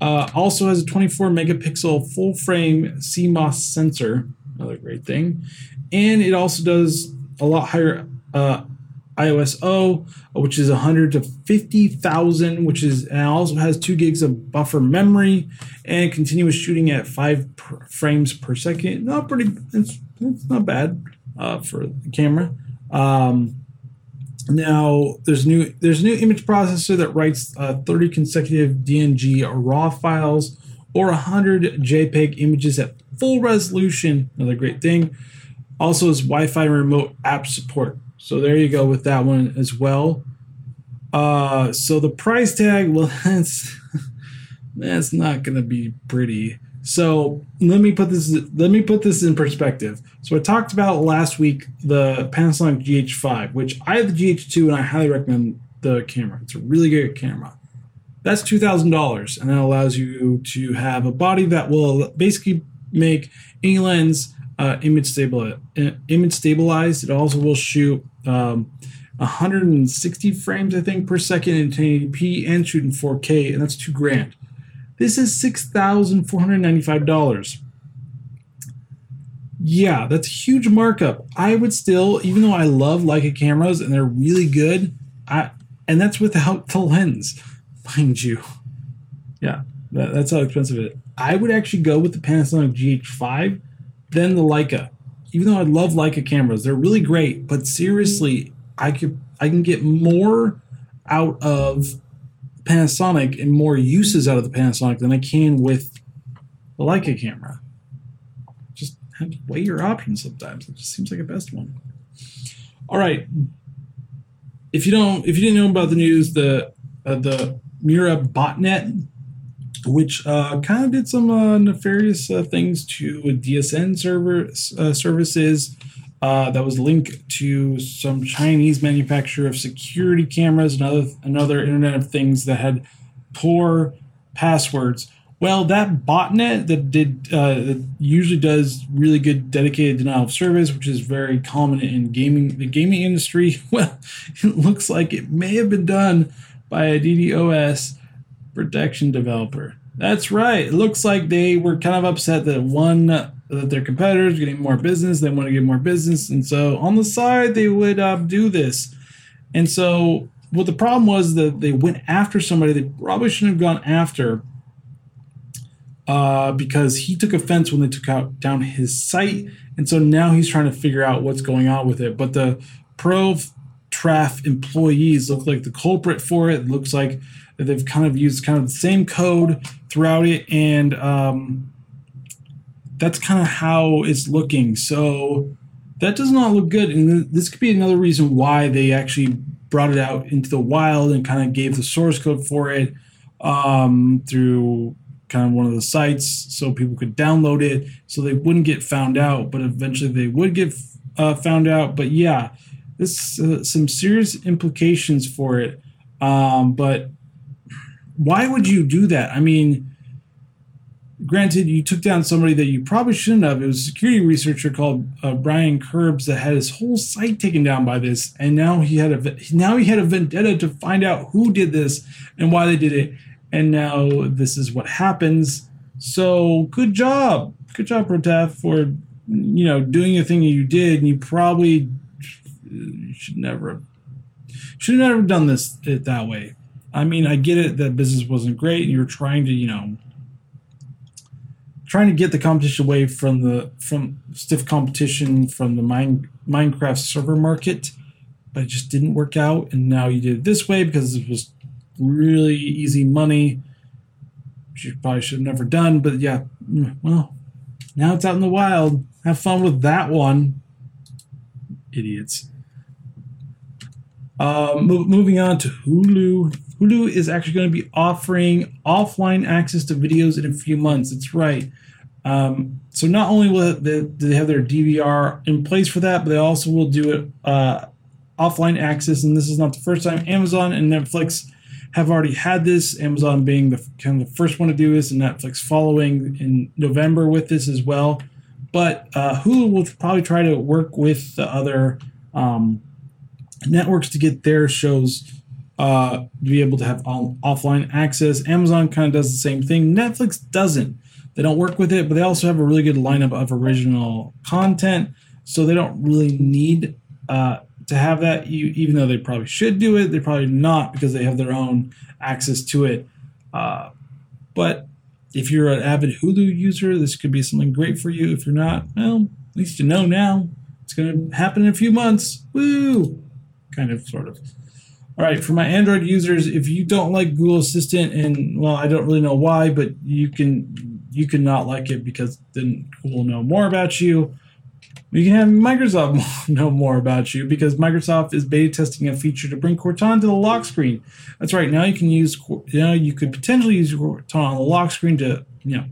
Speaker 1: Uh, also has a 24 megapixel full frame CMOS sensor, another great thing. And it also does a lot higher uh, ISO, which is 100 to 50,000, which is and also has two gigs of buffer memory and continuous shooting at five frames per second. Not pretty, it's, it's not bad uh, for the camera. Um, now there's new there's new image processor that writes uh, 30 consecutive DNG RAW files or 100 JPEG images at full resolution. Another great thing. Also, is Wi-Fi remote app support. So there you go with that one as well. Uh, so the price tag, well, that's that's not going to be pretty. So let me put this let me put this in perspective. So I talked about last week the Panasonic GH5, which I have the GH2 and I highly recommend the camera. It's a really good camera. That's two thousand dollars, and that allows you to have a body that will basically make any lens uh, image stable uh, image stabilized. It also will shoot um, 160 frames, I think, per second in 1080p and shoot in 4K, and that's two grand. This is $6,495. Yeah, that's a huge markup. I would still, even though I love Leica cameras and they're really good, I and that's without the lens, mind you. Yeah, that, that's how expensive it is. I would actually go with the Panasonic GH5, then the Leica. Even though I love Leica cameras, they're really great. But seriously, I could I can get more out of Panasonic and more uses out of the Panasonic than I can with the Leica camera. Just have to weigh your options sometimes. It just seems like a best one. All right. If you don't, if you didn't know about the news, the uh, the Mirai botnet, which uh, kind of did some uh, nefarious uh, things to DSN server uh, services. Uh, that was linked to some Chinese manufacturer of security cameras and other another Internet of Things that had poor passwords. Well, that botnet that did uh, usually does really good dedicated denial of service, which is very common in gaming the gaming industry. Well, it looks like it may have been done by a DDoS protection developer. That's right. It looks like they were kind of upset that one that their competitors getting more business. They want to get more business, and so on the side they would uh, do this. And so what the problem was that they went after somebody they probably shouldn't have gone after uh, because he took offense when they took out down his site, and so now he's trying to figure out what's going on with it. But the pro traf employees look like the culprit for it. it looks like they've kind of used kind of the same code throughout it, and um, that's kind of how it's looking. So that does not look good, and this could be another reason why they actually brought it out into the wild and kind of gave the source code for it um, through kind of one of the sites so people could download it so they wouldn't get found out but eventually they would get uh, found out. But yeah this uh, some serious implications for it. Um, but why would you do that? I mean granted you took down somebody that you probably shouldn't have it was a security researcher called uh, Brian Krebs that had his whole site taken down by this and now he had a now he had a vendetta to find out who did this and why they did it and now this is what happens. So good job, good job, ProTraf, for you know doing the thing that you did. And you probably should never have should have never done this it that way. I mean, I get it that business wasn't great. And You're trying to you know trying to get the competition away from the from stiff competition from the mine, Minecraft server market, but it just didn't work out. And now you did it this way because it was really easy money. Which you probably should have never done, but yeah, well, now it's out in the wild. Have fun with that one, idiots. Uh, mo- moving on to Hulu. Hulu is actually going to be offering offline access to videos in a few months. That's right. Um, so not only will they, they, have their DVR in place for that, but they also will do it uh, offline access. And this is not the first time Amazon and Netflix have already had this. Amazon being the kind of the first one to do this, and Netflix following in November with this as well. But uh, Hulu will probably try to work with the other um, networks to get their shows uh, to be able to have all, offline access. Amazon kind of does the same thing. Netflix doesn't. They don't work with it, but they also have a really good lineup of original content, so they don't really need uh, to have that, you, even though they probably should do it, they're probably not because they have their own access to it. Uh, but if you're an avid Hulu user, this could be something great for you. If you're not, well, at least you know now. It's going to happen in a few months. Woo! Kind of, sort of. All right, for my Android users, if you don't like Google Assistant, and well, I don't really know why, but you can you can not like it because then Google know more about you. We can have Microsoft know more about you because Microsoft is beta testing a feature to bring Cortana to the lock screen. That's right. Now you can use, you know, you could potentially use Cortana on the lock screen to, you know,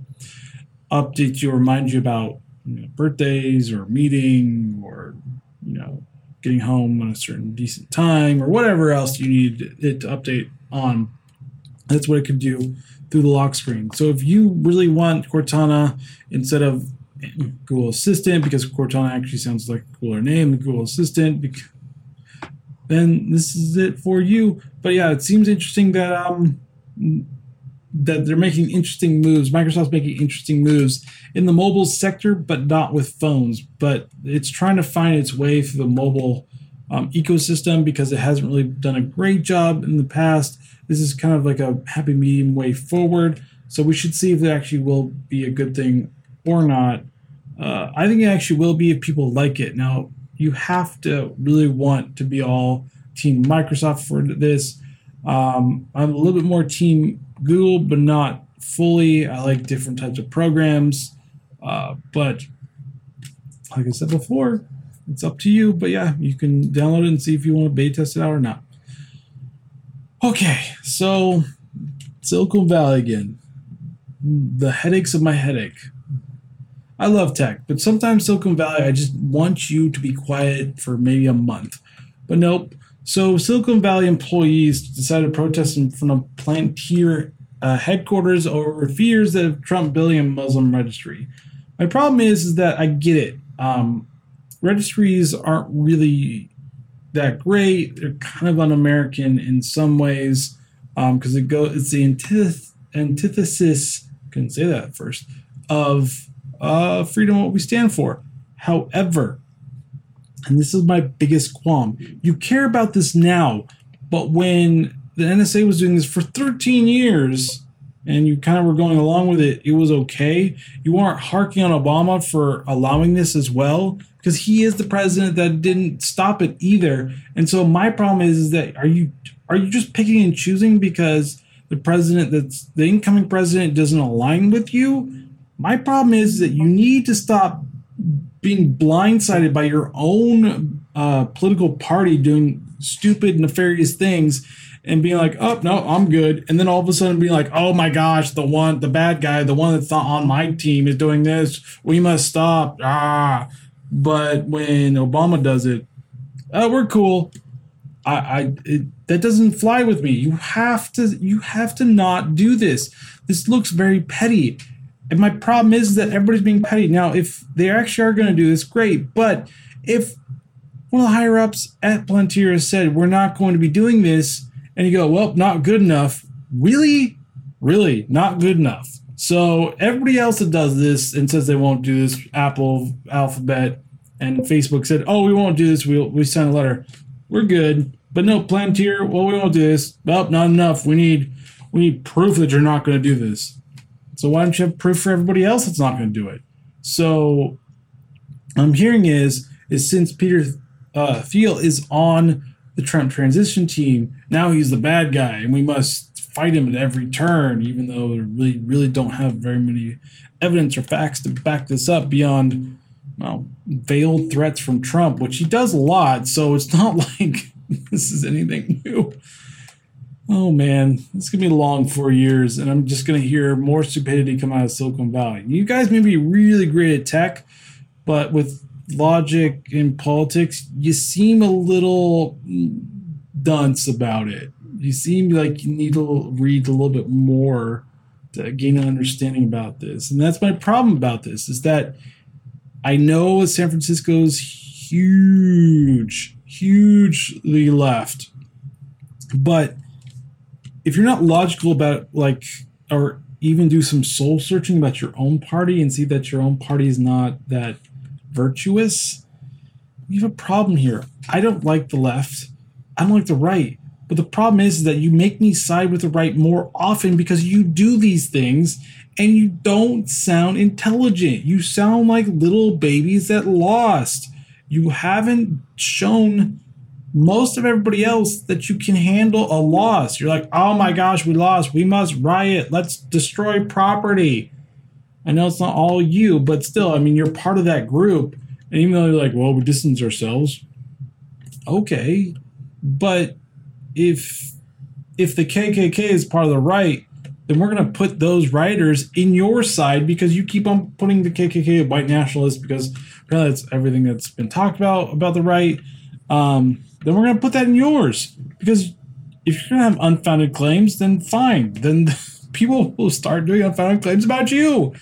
Speaker 1: update you, remind you about you know, birthdays or meeting or, you know, getting home on a certain decent time or whatever else you need it to update on. That's what it could do through the lock screen. So if you really want Cortana instead of Google Assistant because Cortana actually sounds like a cooler name than Google Assistant. Then this is it for you. But yeah, it seems interesting that um that they're making interesting moves. Microsoft's making interesting moves in the mobile sector, but not with phones. But it's trying to find its way through the mobile um, ecosystem because it hasn't really done a great job in the past. This is kind of like a happy medium way forward. So we should see if it actually will be a good thing or not. Uh, I think it actually will be if people like it. Now, you have to really want to be all Team Microsoft for this. Um, I'm a little bit more Team Google, but not fully. I like different types of programs. Uh, but like I said before, it's up to you. But yeah, you can download it and see if you want to beta test it out or not. Okay, so Silicon Valley again. The headaches of my headache. I love tech, but sometimes Silicon Valley, I just want you to be quiet for maybe a month. But nope. So Silicon Valley employees decided to protest in front of Palantir uh, headquarters over fears of Trump building a Muslim registry. My problem is, is that I get it. Um, registries aren't really that great. They're kind of un-American in some ways because um, it go it's the antith- antithesis. Couldn't say that at first of uh, freedom, what we stand for. However, and this is my biggest qualm, you care about this now, but when the NSA was doing this for 13 years and you kind of were going along with it, it was okay. You aren't harking on Obama for allowing this as well because he is the president that didn't stop it either. And so my problem is, is that are you are you just picking and choosing because the president that's the incoming president doesn't align with you? My problem is that you need to stop being blindsided by your own uh, political party doing stupid, nefarious things and being like, oh, no, I'm good. And then all of a sudden being like, oh my gosh, the one, the bad guy, the one that's not on my team is doing this. We must stop. Ah. But when Obama does it, oh, we're cool. I, I it, that doesn't fly with me. You have to, you have to not do this. This looks very petty. And my problem is that everybody's being petty. Now, if they actually are going to do this, great. But if one of the higher ups at Palantir said, we're not going to be doing this, and you go, well, not good enough. Really? Really? Not good enough. So everybody else that does this and says they won't do this, Apple, Alphabet, and Facebook said, oh, we won't do this. We'll, we sent a letter. We're good. But no, Palantir, well, we won't do this. Well, not enough. We need we need proof that you're not going to do this. So why don't you have proof for everybody else that's not going to do it? So I'm hearing is is since Peter uh, Thiel is on the Trump transition team, now he's the bad guy, and we must fight him at every turn, even though we really really don't have very many evidence or facts to back this up beyond well veiled threats from Trump, which he does a lot. So it's not like this is anything new. Oh man, it's gonna be long four years, and I'm just gonna hear more stupidity come out of Silicon Valley. You guys may be really great at tech, but with logic in politics, you seem a little dunce about it. You seem like you need to read a little bit more to gain an understanding about this, and that's my problem about this. Is that I know San Francisco's huge, hugely left, but if you're not logical about like or even do some soul searching about your own party and see that your own party is not that virtuous, you have a problem here. I don't like the left. I don't like the right. But the problem is that you make me side with the right more often because you do these things and you don't sound intelligent. You sound like little babies that lost. You haven't shown most of everybody else that you can handle a loss. You're like, oh my gosh, we lost. We must riot. Let's destroy property. I know it's not all you, but still, I mean, you're part of that group. And even though you're like, well, we distance ourselves, okay, but if if the KKK is part of the right, then we're going to put those writers in your side because you keep on putting the KKK white nationalists because apparently that's everything that's been talked about about the right. Um, then we're going to put that in yours. Because if you're going to have unfounded claims, then fine. Then people will start doing unfounded claims about you.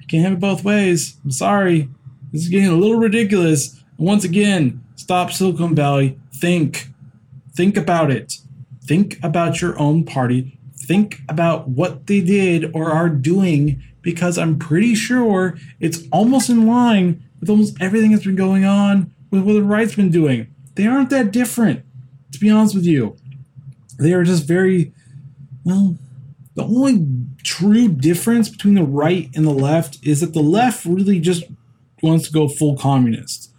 Speaker 1: You can't have it both ways. I'm sorry. This is getting a little ridiculous. Once again, stop Silicon Valley. Think. Think about it. Think about your own party. Think about what they did or are doing because I'm pretty sure it's almost in line with almost everything that's been going on with what the right's been doing they aren't that different, to be honest with you. They are just very, well, the only true difference between the right and the left is that the left really just wants to go full communist.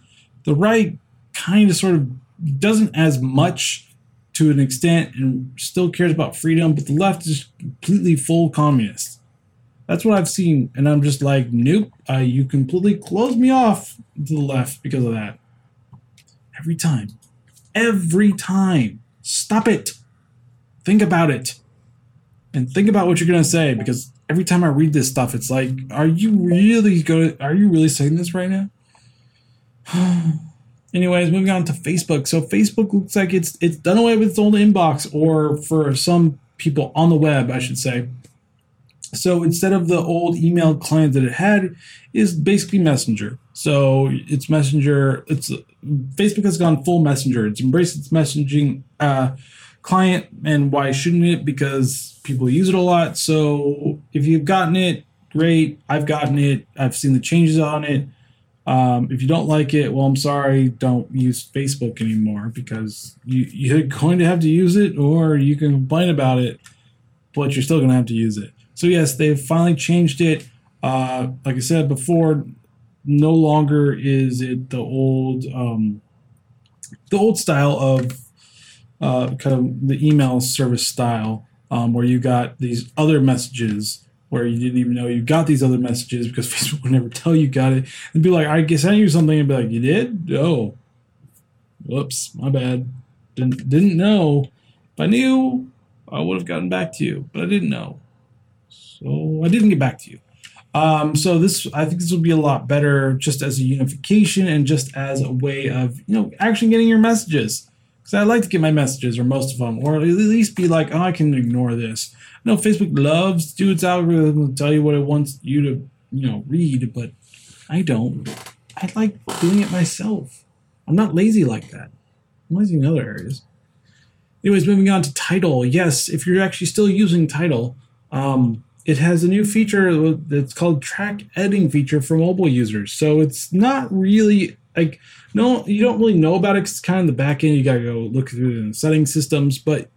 Speaker 1: The right kind of sort of doesn't as much to an extent and still cares about freedom, but the left is completely full communist. That's what I've seen, and I'm just like, nope. Uh, you completely close me off to the left because of that. Every time, every time. Stop it. Think about it, and think about what you're gonna say because every time I read this stuff, it's like, are you really going to, Are you really saying this right now? Anyways, moving on to Facebook. So Facebook looks like it's it's done away with its old inbox, or for some people on the web, I should say. So instead of the old email client that it had, is basically Messenger. So it's Messenger. It's Facebook has gone full Messenger. It's embraced its messaging uh, client, and why shouldn't it? Because people use it a lot. So if you've gotten it, great. I've gotten it. I've seen the changes on it. Um, if you don't like it, well, I'm sorry. Don't use Facebook anymore because you, you're going to have to use it, or you can complain about it, but you're still going to have to use it. So yes, they've finally changed it. Uh, like I said before, no longer is it the old um, the old style of uh, kind of the email service style um, where you got these other messages where you didn't even know you got these other messages because Facebook would never tell you got it and be like, I guess I you something and be like, you did? Oh, whoops, my bad. Didn't didn't know. If I knew, I would have gotten back to you, but I didn't know, so I didn't get back to you. Um, so this, I think this will be a lot better just as a unification and just as a way of, you know, actually getting your messages. Because I like to get my messages or most of them, or at least be like, oh, I can ignore this. I know Facebook loves to do its algorithm and tell you what it wants you to, you know, read, but I don't. I like doing it myself. I'm not lazy like that. I'm lazy in other areas. Anyways, moving on to Tidal. Yes, if you're actually still using Tidal, um, it has a new feature that's called track editing feature for mobile users. So it's not really like no, you don't really know about it. it's kind of the back end. You gotta go look through the setting systems, but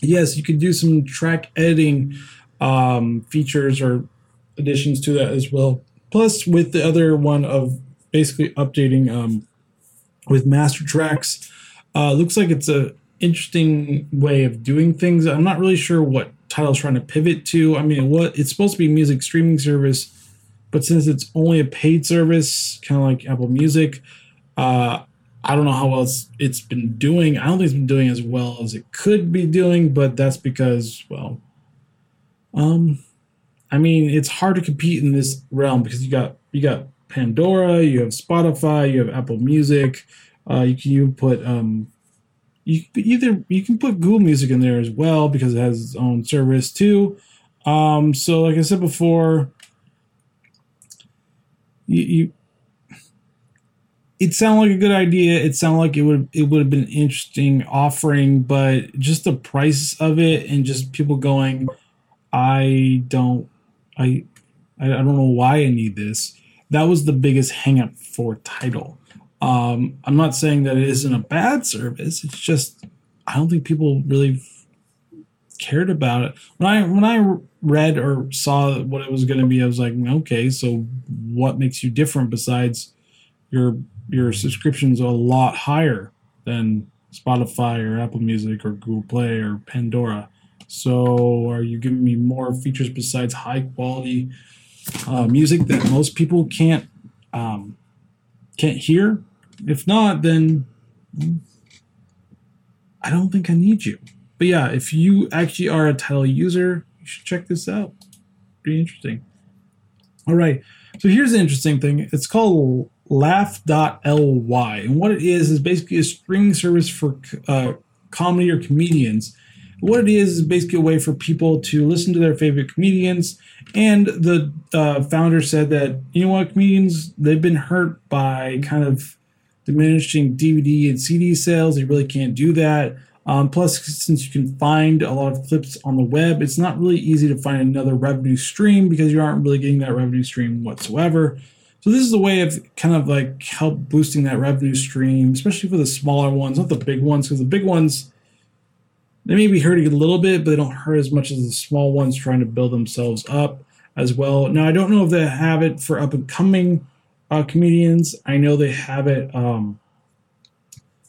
Speaker 1: yes, you can do some track editing um, features or additions to that as well. Plus, with the other one of basically updating um, with master tracks, uh, looks like it's a interesting way of doing things. I'm not really sure what Tidal's trying to pivot to. I mean, what it's supposed to be music streaming service, but since it's only a paid service, kind of like Apple Music, uh, I don't know how well it's, it's been doing. I don't think it's been doing as well as it could be doing, but that's because, well, um, I mean, it's hard to compete in this realm because you got you got Pandora, you have Spotify, you have Apple Music. Uh, you can even put um, you either you can put Google Music in there as well because it has its own service too. Um, so, like I said before, you, you it sounded like a good idea. It sounded like it would it would have been interesting offering, but just the price of it and just people going, I don't, I, I don't know why I need this. That was the biggest hangup for Tidal. Um, I'm not saying that it isn't a bad service. It's just I don't think people really cared about it. When I when I read or saw what it was going to be, I was like, okay, so what makes you different besides your your subscription's a lot higher than Spotify or Apple Music or Google Play or Pandora. So are you giving me more features besides high quality uh, music that most people can't um, can't hear? If not, then I don't think I need you. But yeah, if you actually are a Tidal user, you should check this out. Pretty interesting. All right. So here's the interesting thing. It's called laugh.ly. And what it is is basically a streaming service for uh, comedy or comedians. What it is is basically a way for people to listen to their favorite comedians. And the uh, founder said that, you know what, comedians, they've been hurt by kind of diminishing DVD and CD sales. They really can't do that. Um, plus, since you can find a lot of clips on the web, it's not really easy to find another revenue stream because you aren't really getting that revenue stream whatsoever. So this is a way of kind of like help boosting that revenue stream, especially for the smaller ones, not the big ones, because the big ones they may be hurting a little bit, but they don't hurt as much as the small ones trying to build themselves up as well. Now I don't know if they have it for up and coming uh, comedians. I know they have it um,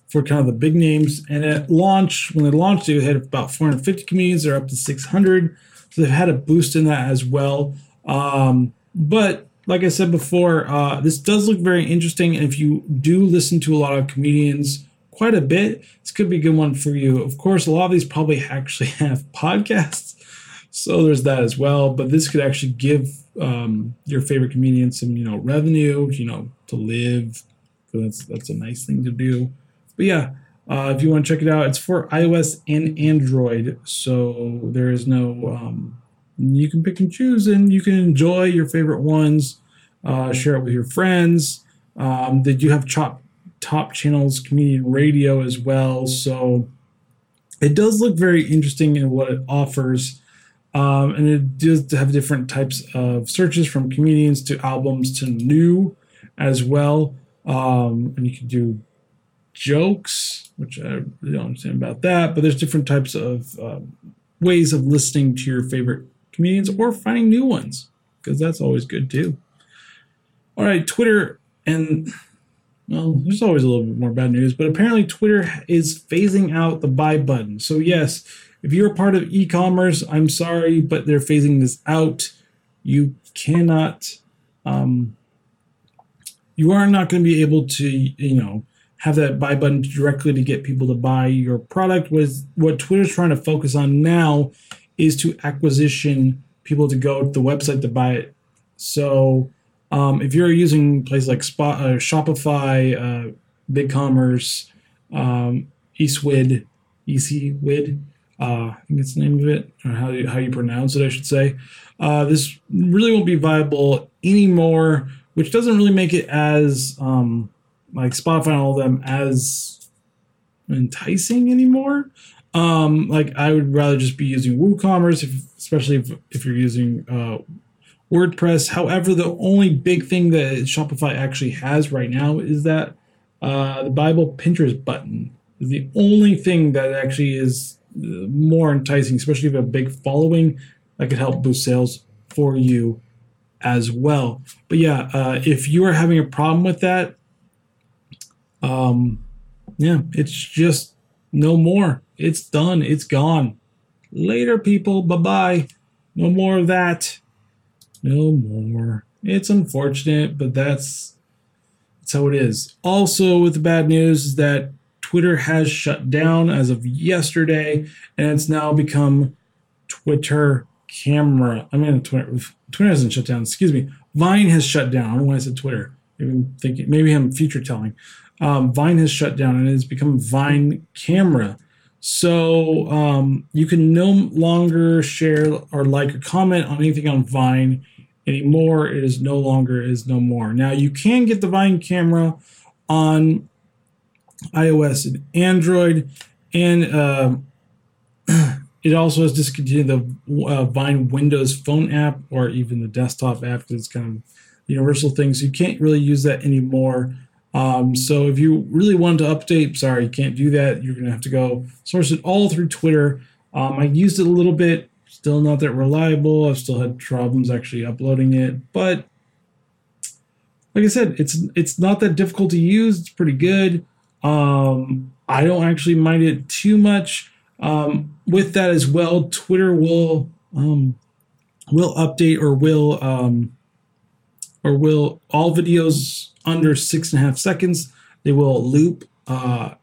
Speaker 1: for kind of the big names. And at launch, when they launched, they had about 450 comedians. They're up to 600. So they've had a boost in that as well. Um, but like I said before, uh, this does look very interesting. And if you do listen to a lot of comedians quite a bit, this could be a good one for you. Of course, a lot of these probably actually have podcasts. So there's that as well. But this could actually give um, your favorite comedian some, you know, revenue, you know, to live. So that's that's a nice thing to do. But yeah, uh, if you want to check it out, it's for iOS and Android. So there is no um, you can pick and choose and you can enjoy your favorite ones uh, share it with your friends um, they do have top top channels comedian radio as well so it does look very interesting in what it offers um, and it does have different types of searches from comedians to albums to new as well um, and you can do jokes which i really don't understand about that but there's different types of um, ways of listening to your favorite comedians or finding new ones because that's always good too. All right, Twitter and well, there's always a little bit more bad news, but apparently Twitter is phasing out the buy button. So yes, if you're a part of e-commerce, I'm sorry, but they're phasing this out. You cannot um, you are not going to be able to, you know, have that buy button directly to get people to buy your product. Was what Twitter's trying to focus on now is to acquisition people to go to the website to buy it. So um, if you're using places like Spot, uh, Shopify, uh, BigCommerce, um, Eastwid, EasyWid, uh, I think it's the name of it, or how you, how you pronounce it, I should say. Uh, this really won't be viable anymore, which doesn't really make it as um, like Spotify and all of them as enticing anymore. Um, like I would rather just be using WooCommerce, if, especially if, if you're using uh, WordPress. However, the only big thing that Shopify actually has right now is that uh, the Bible Pinterest button is the only thing that actually is uh, more enticing, especially if you have a big following that could help boost sales for you as well. But yeah, uh, if you are having a problem with that, um, yeah, it's just no more. It's done. It's gone. Later, people. Bye bye. No more of that. No more. It's unfortunate, but that's that's how it is. Also, with the bad news is that Twitter has shut down as of yesterday, and it's now become Twitter Camera. I mean, Twitter, Twitter hasn't shut down. Excuse me. Vine has shut down. I don't know I said Twitter. Maybe I'm thinking. Maybe I'm future telling. Um, Vine has shut down and it has become Vine Camera. So um, you can no longer share or like or comment on anything on Vine anymore. It is no longer is no more. Now you can get the Vine camera on iOS and Android, and uh, it also has discontinued the uh, Vine Windows phone app or even the desktop app. It's kind of universal thing, so you can't really use that anymore. Um, so if you really wanted to update, sorry, you can't do that. You're going to have to go source it all through Twitter. Um, I used it a little bit, still not that reliable. I've still had problems actually uploading it, but like I said, it's it's not that difficult to use. It's pretty good. Um, I don't actually mind it too much. Um, with that as well, Twitter will um, will update or will um, or will all videos under six and a half seconds they will loop. Uh,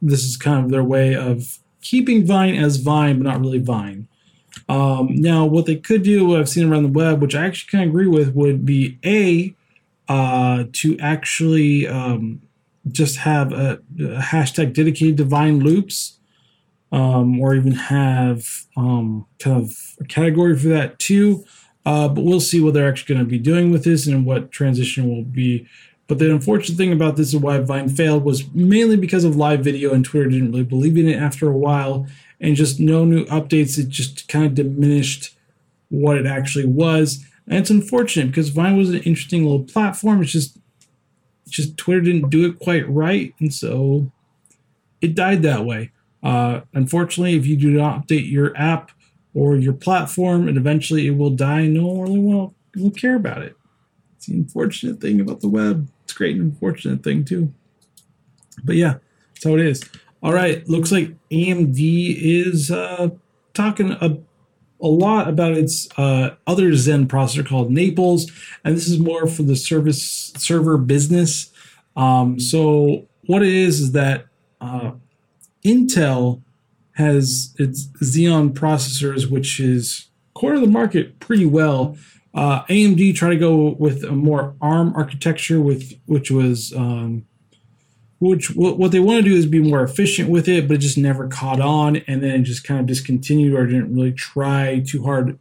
Speaker 1: this is kind of their way of keeping Vine as Vine, but not really Vine. Um, now, what they could do, what I've seen around the web, which I actually kind of agree with, would be a uh, to actually um, just have a, a, hashtag dedicated to Vine loops, um, or even have um, kind of a category for that too. Uh, but we'll see what they're actually going to be doing with this and what transition will be. But the unfortunate thing about this is why Vine failed was mainly because of live video, and Twitter didn't really believe in it after a while, and just no new updates. It just kind of diminished what it actually was, and it's unfortunate because Vine was an interesting little platform. It's just, just Twitter didn't do it quite right, and so it died that way. Uh, unfortunately, if you do not update your app or your platform, and eventually it will die. No one really will, will care about it. It's the unfortunate thing about the web. It's great and unfortunate thing too. But yeah, that's how it is. All right, looks like AMD is uh, talking a, a lot about its uh, other Zen processor called Naples, and this is more for the service server business. Um, so what it is is that uh, Intel has its Xeon processors, which is core the market pretty well. Uh, AMD tried to go with a more ARM architecture, with which was um, which what they want to do is be more efficient with it, but it just never caught on, and then just kind of discontinued or didn't really try too hard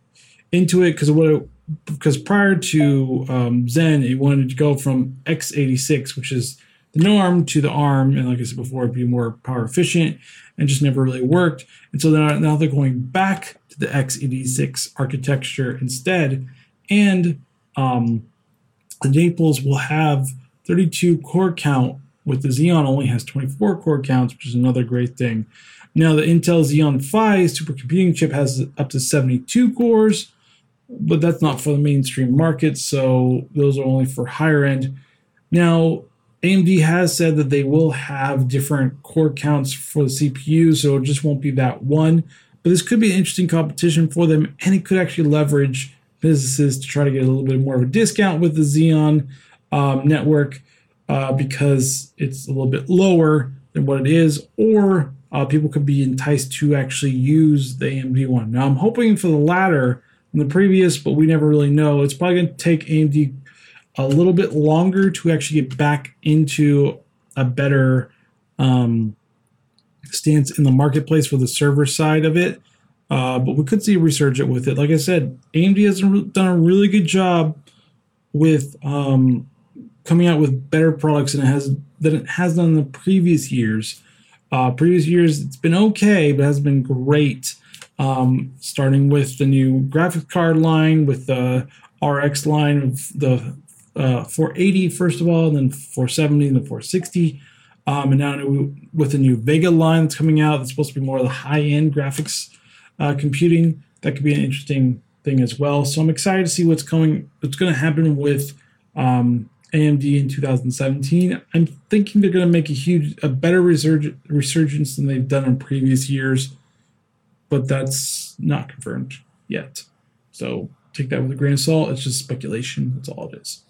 Speaker 1: into it because what because prior to um, Zen, it wanted to go from x86, which is the norm, to the ARM, and like I said before, be more power efficient, and just never really worked. And so now, now they're going back to the x86 architecture instead, and um, the Naples will have 32 core count with the Xeon only has 24 core counts, which is another great thing. Now, the Intel Xeon Phi supercomputing chip has up to 72 cores, but that's not for the mainstream market, so those are only for higher end. Now, AMD has said that they will have different core counts for the CPU, so it just won't be that one. But this could be an interesting competition for them, and it could actually leverage businesses to try to get a little bit more of a discount with the Xeon um, network uh, because it's a little bit lower than what it is, or uh, people could be enticed to actually use the AMD one. Now, I'm hoping for the latter in the previous, but we never really know. It's probably going to take AMD a little bit longer to actually get back into a better um, stance in the marketplace for the server side of it. Uh, but we could see a resurgence with it. Like I said, AMD has done a really good job with um, coming out with better products than it has than it has done in the previous years. Uh, previous years, it's been okay, but has been great. Um, starting with the new graphics card line, with the RX line the uh, 480 first of all, and then 470 and the 460. Um, and now with the new Vega line that's coming out, that's supposed to be more of the high end graphics uh, computing. That could be an interesting thing as well. So I'm excited to see what's going, what's going to happen with um, AMD in 2017. I'm thinking they're going to make a huge, a better resurg- resurgence than they've done in previous years, but that's not confirmed yet. So take that with a grain of salt. It's just speculation. That's all it is.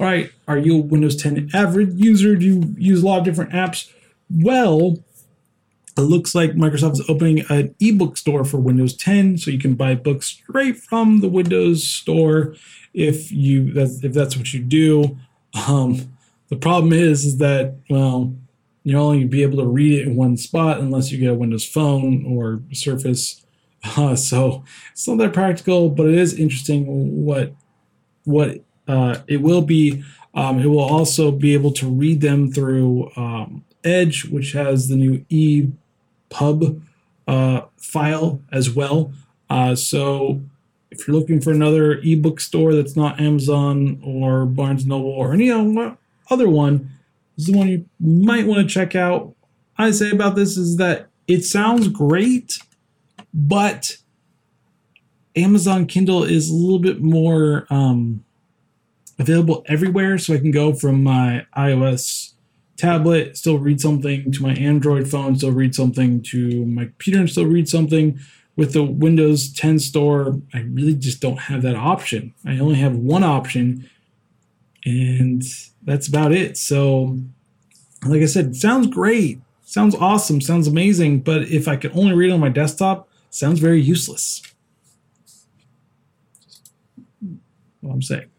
Speaker 1: Right, are you a Windows 10 average user? Do you use a lot of different apps? Well, it looks like Microsoft is opening an ebook store for Windows 10, so you can buy books straight from the Windows store if you if that's what you do. Um, the problem is, is that well, you'll only be able to read it in one spot unless you get a Windows Phone or Surface. Uh, so it's not that practical, but it is interesting what what uh, it will be. Um, it will also be able to read them through um, Edge, which has the new EPUB uh, file as well. Uh, so if you're looking for another ebook store that's not Amazon or Barnes Noble or any other one, this is the one you might want to check out. I say about this is that it sounds great, but Amazon Kindle is a little bit more um, available everywhere. So I can go from my iOS tablet, still read something, to my Android phone, still read something, to my computer, and still read something with the Windows 10 store, I really just don't have that option. I only have one option, and that's about it. So, like I said, sounds great, sounds awesome, sounds amazing, but if I could only read on my desktop, sounds very useless. What I'm saying.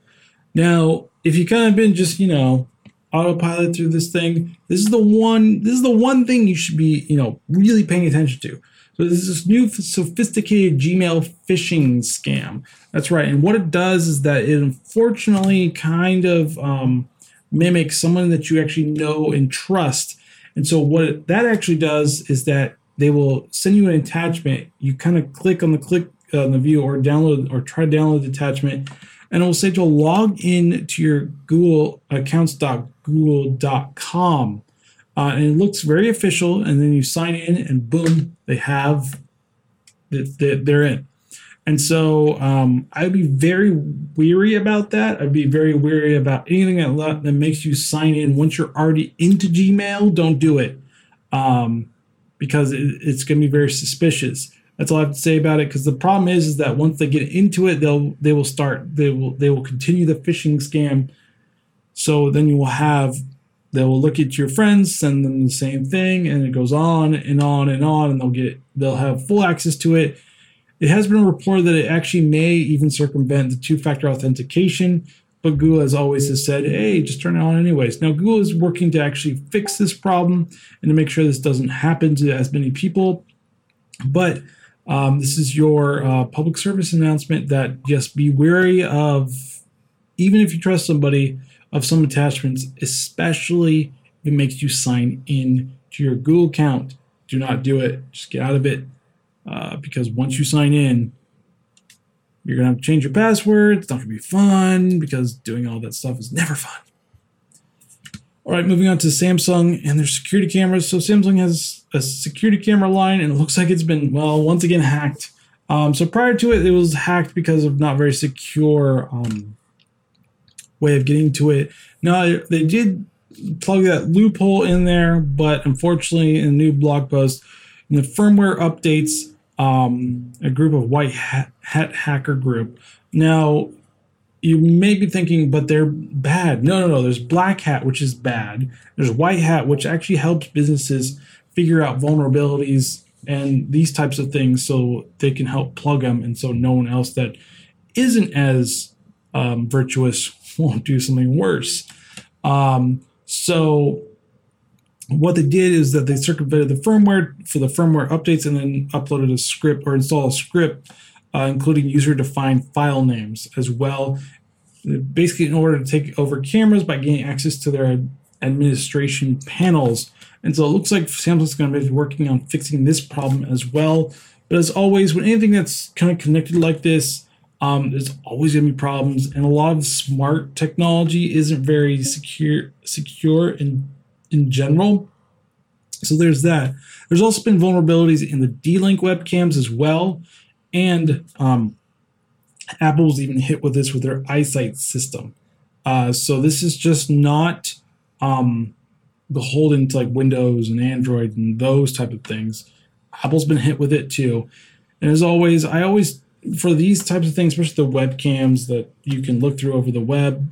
Speaker 1: Now, if you kind of been just, you know, autopilot through this thing, this is the one this is the one thing you should be, you know, really paying attention to. So this is this new sophisticated Gmail phishing scam. That's right. And what it does is that it unfortunately kind of um, mimics someone that you actually know and trust. And so what that actually does is that they will send you an attachment. You kind of click on the click uh, on the view or download or try to download the attachment, and it will say to log in to your Google accounts.google.com. Uh, and it looks very official. And then you sign in, and boom, they have they're in. And so um, I'd be very weary about that. I'd be very weary about anything that, that makes you sign in once you're already into Gmail. Don't do it um, because it, it's going to be very suspicious. That's all I have to say about it. Because the problem is, is that once they get into it, they'll they will start they will they will continue the phishing scam. So then you will have they will look at your friends, send them the same thing, and it goes on and on and on, and they'll get they'll have full access to it. It has been reported that it actually may even circumvent the two-factor authentication, but Google, as always, has said, "Hey, just turn it on anyways." Now, Google is working to actually fix this problem and to make sure this doesn't happen to as many people. But um, this is your uh, public service announcement that just be wary of, even if you trust somebody, of some attachments, especially if it makes you sign in to your Google account. Do not do it. Just get out of it uh, because once you sign in, you're gonna have to change your password. It's not gonna be fun because doing all that stuff is never fun. All right, moving on to Samsung and their security cameras. So Samsung has a security camera line, and it looks like it's been well once again hacked. Um, so prior to it, it was hacked because of not very secure um, way of getting to it. Now they did plug that loophole in there, but unfortunately, in a new blog post, in the firmware updates, um, a group of white hat, hat hacker group. Now you may be thinking, but they're bad. No, no, no. There's black hat, which is bad. There's white hat, which actually helps businesses figure out vulnerabilities and these types of things so they can help plug them and so no one else that isn't as um, virtuous won't do something worse. Um, so what they did is that they circumvented the firmware for the firmware updates and then uploaded a script or installed a script, uh, including user-defined file names as well. Basically, in order to take over cameras by gaining access to their administration panels. And so it looks like Samsung's going to be working on fixing this problem as well. But as always, when anything that's kind of connected like this, um, there's always going to be problems, and a lot of smart technology isn't very secure secure in in general. So there's that. There's also been vulnerabilities in the D-Link webcams as well, and um, Apple's even hit with this with their iSight system. Uh, so this is just not um, beholden to like Windows and Android and those type of things. Apple's been hit with it too. And as always, I always for these types of things, especially the webcams that you can look through over the web,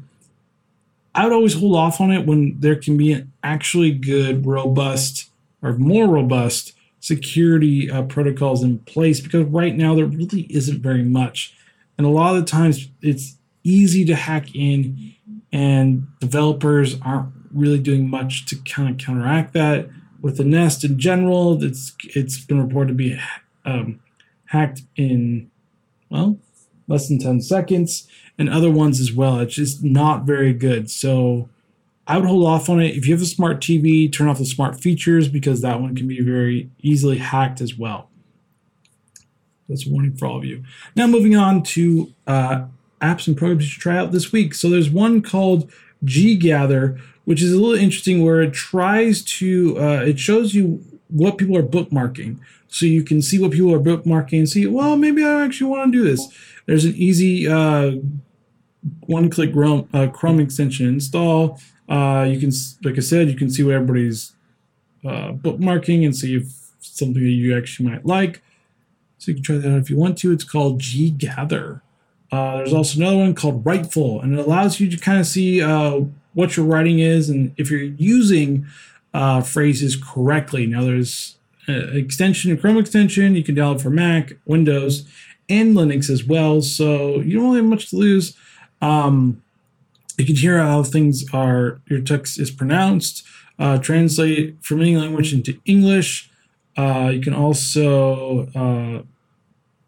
Speaker 1: I would always hold off on it when there can be an actually good, robust, or more robust security uh, protocols in place because right now there really isn't very much. And a lot of the times it's easy to hack in, and developers aren't really doing much to kind of counteract that. With the Nest in general, it's it's been reported to be um, hacked in well, less than 10 seconds, and other ones as well. It's just not very good. So I would hold off on it. If you have a smart TV, turn off the smart features because that one can be very easily hacked as well. That's a warning for all of you. Now, moving on to uh, apps and programs you should try out this week. So there's one called gGather, which is a little interesting where it tries to, uh, it shows you what people are bookmarking so you can see what people are bookmarking and see, well, maybe I actually want to do this. There's an easy uh, one click Chrome, uh, Chrome extension install. Uh, you can, like I said, you can see what everybody's uh, bookmarking and see if something that you actually might like. So you can try that out if you want to. It's called gGather. Uh, there's also another one called Writeful and it allows you to kind of see what your writing is and if you're using uh, phrases correctly. Now, there's uh, extension, Chrome extension. You can download for Mac, Windows, and Linux as well. So you don't really have much to lose. Um, you can hear how things are, your text is pronounced, uh, translate from any language into English. Uh, you can also uh,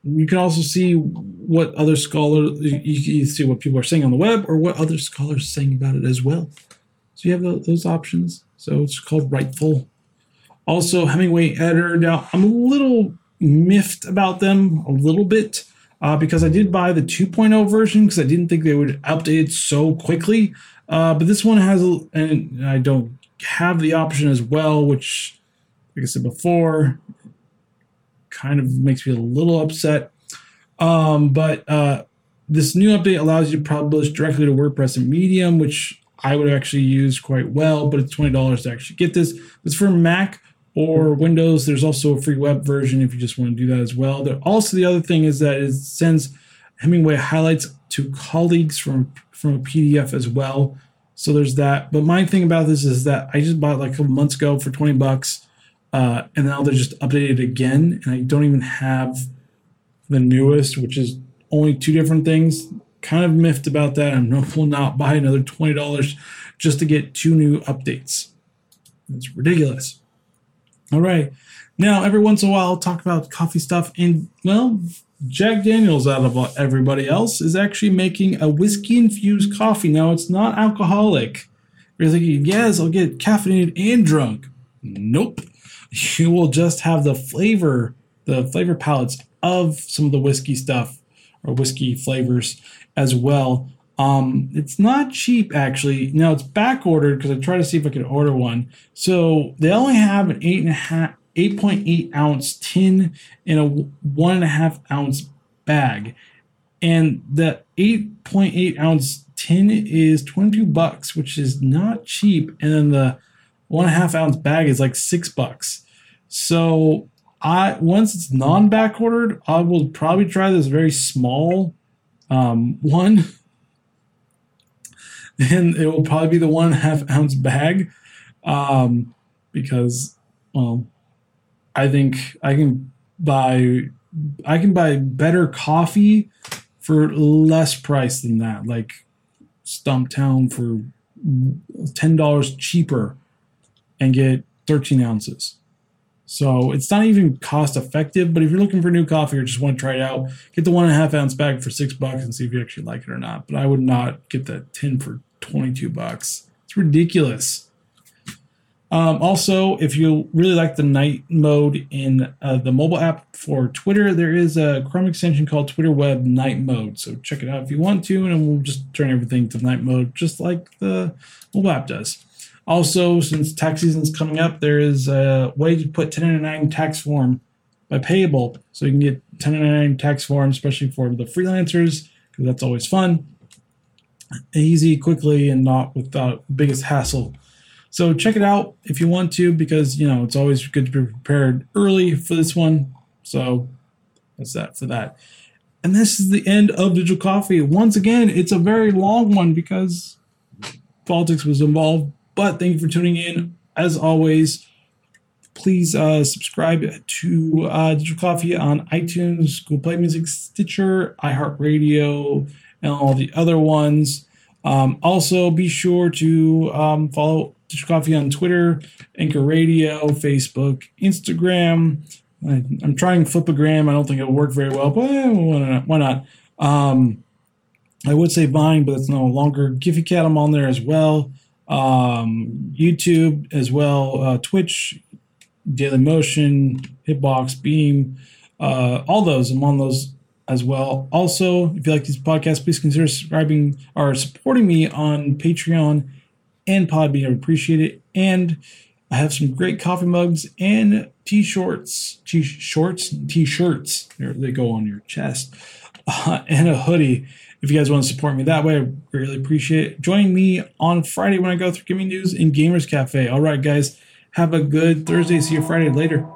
Speaker 1: you can also see what other scholars you see what people are saying on the web or what other scholars are saying about it as well. So you have those options. So it's called Writeful Also, Hemingway editor. Now, I'm a little miffed about them a little bit uh, because I did buy the 2.0 version because I didn't think they would update so quickly. Uh, but this one has, and I don't have the option as well, which, like I said before, kind of makes me a little upset. Um, but uh, this new update allows you to publish directly to WordPress and Medium, which I would actually use quite well, but it's $20 to actually get this. It's for Mac or Windows. There's also a free web version if you just want to do that as well. There, also, the other thing is that it sends Hemingway highlights to colleagues from from a PDF as well. So there's that. But my thing about this is that I just bought like a couple months ago for 20 bucks. Uh, and now they're just updated again. And I don't even have the newest, which is only two different things. Kind of miffed about that. I will not buy another $20 just to get two new updates. It's ridiculous. All right. Now, every once in a while, I'll talk about coffee stuff. And, well, Jack Daniels, out of everybody else, is actually making a whiskey infused coffee. Now, it's not alcoholic. You're thinking, yes, I'll get caffeinated and drunk. Nope. You will just have the flavor, the flavor palettes of some of the whiskey stuff or whiskey flavors as well. Um, it's not cheap actually. Now it's back ordered because I tried to see if I could order one. So they only have an eight and a half 8.8 ounce tin in a one and a half ounce bag. And the 8.8 ounce tin is 22 bucks, which is not cheap. And then the one and a half ounce bag is like six bucks. So I once it's non back ordered, I will probably try this very small um, one. And it will probably be the one and a half ounce bag. Um, because well, I think I can buy I can buy better coffee for less price than that. Like Stumptown for ten dollars cheaper and get 13 ounces. So it's not even cost effective, but if you're looking for new coffee or just want to try it out, get the one and a half ounce bag for six bucks and see if you actually like it or not. But I would not get the tin for 22 bucks. It's ridiculous. Um, also, if you really like the night mode in uh, the mobile app for Twitter, there is a Chrome extension called Twitter Web Night Mode. So check it out if you want to, and we'll just turn everything to night mode, just like the mobile app does. Also, since tax season is coming up, there is a way to put 1099 tax form by Payable, so you can get 1099 tax form, especially for the freelancers, because that's always fun, easy, quickly, and not without the biggest hassle so check it out if you want to, because you know it's always good to be prepared early for this one. So that's that for that. And this is the end of Digital Coffee. Once again, it's a very long one because politics was involved. But thank you for tuning in. As always, please uh, subscribe to uh, Digital Coffee on iTunes, Google Play Music, Stitcher, iHeartRadio, and all the other ones. Um, also, be sure to um, follow Digital Coffee on Twitter, Anchor Radio, Facebook, Instagram. I, am trying Flipagram. I don't think it'll work very well, but eh, why not? Why not? Um, I would say Vine, but it's no longer. Giphy Cam, I'm on there as well. Um, YouTube as well. Uh, Twitch, Daily Motion, Hitbox, Beam, uh, all those. I'm on those as well. Also, if you like these podcasts, please consider subscribing or supporting me on Patreon and Podbean. I appreciate it. And I have some great coffee mugs and t-shirts, t-shorts, t-shirts. They go on your chest, uh, and a hoodie. If you guys want to support me that way, I really appreciate it. Join me on Friday when I go through gaming news in Gamers Cafe. All right, guys, have a good Thursday. See you Friday later.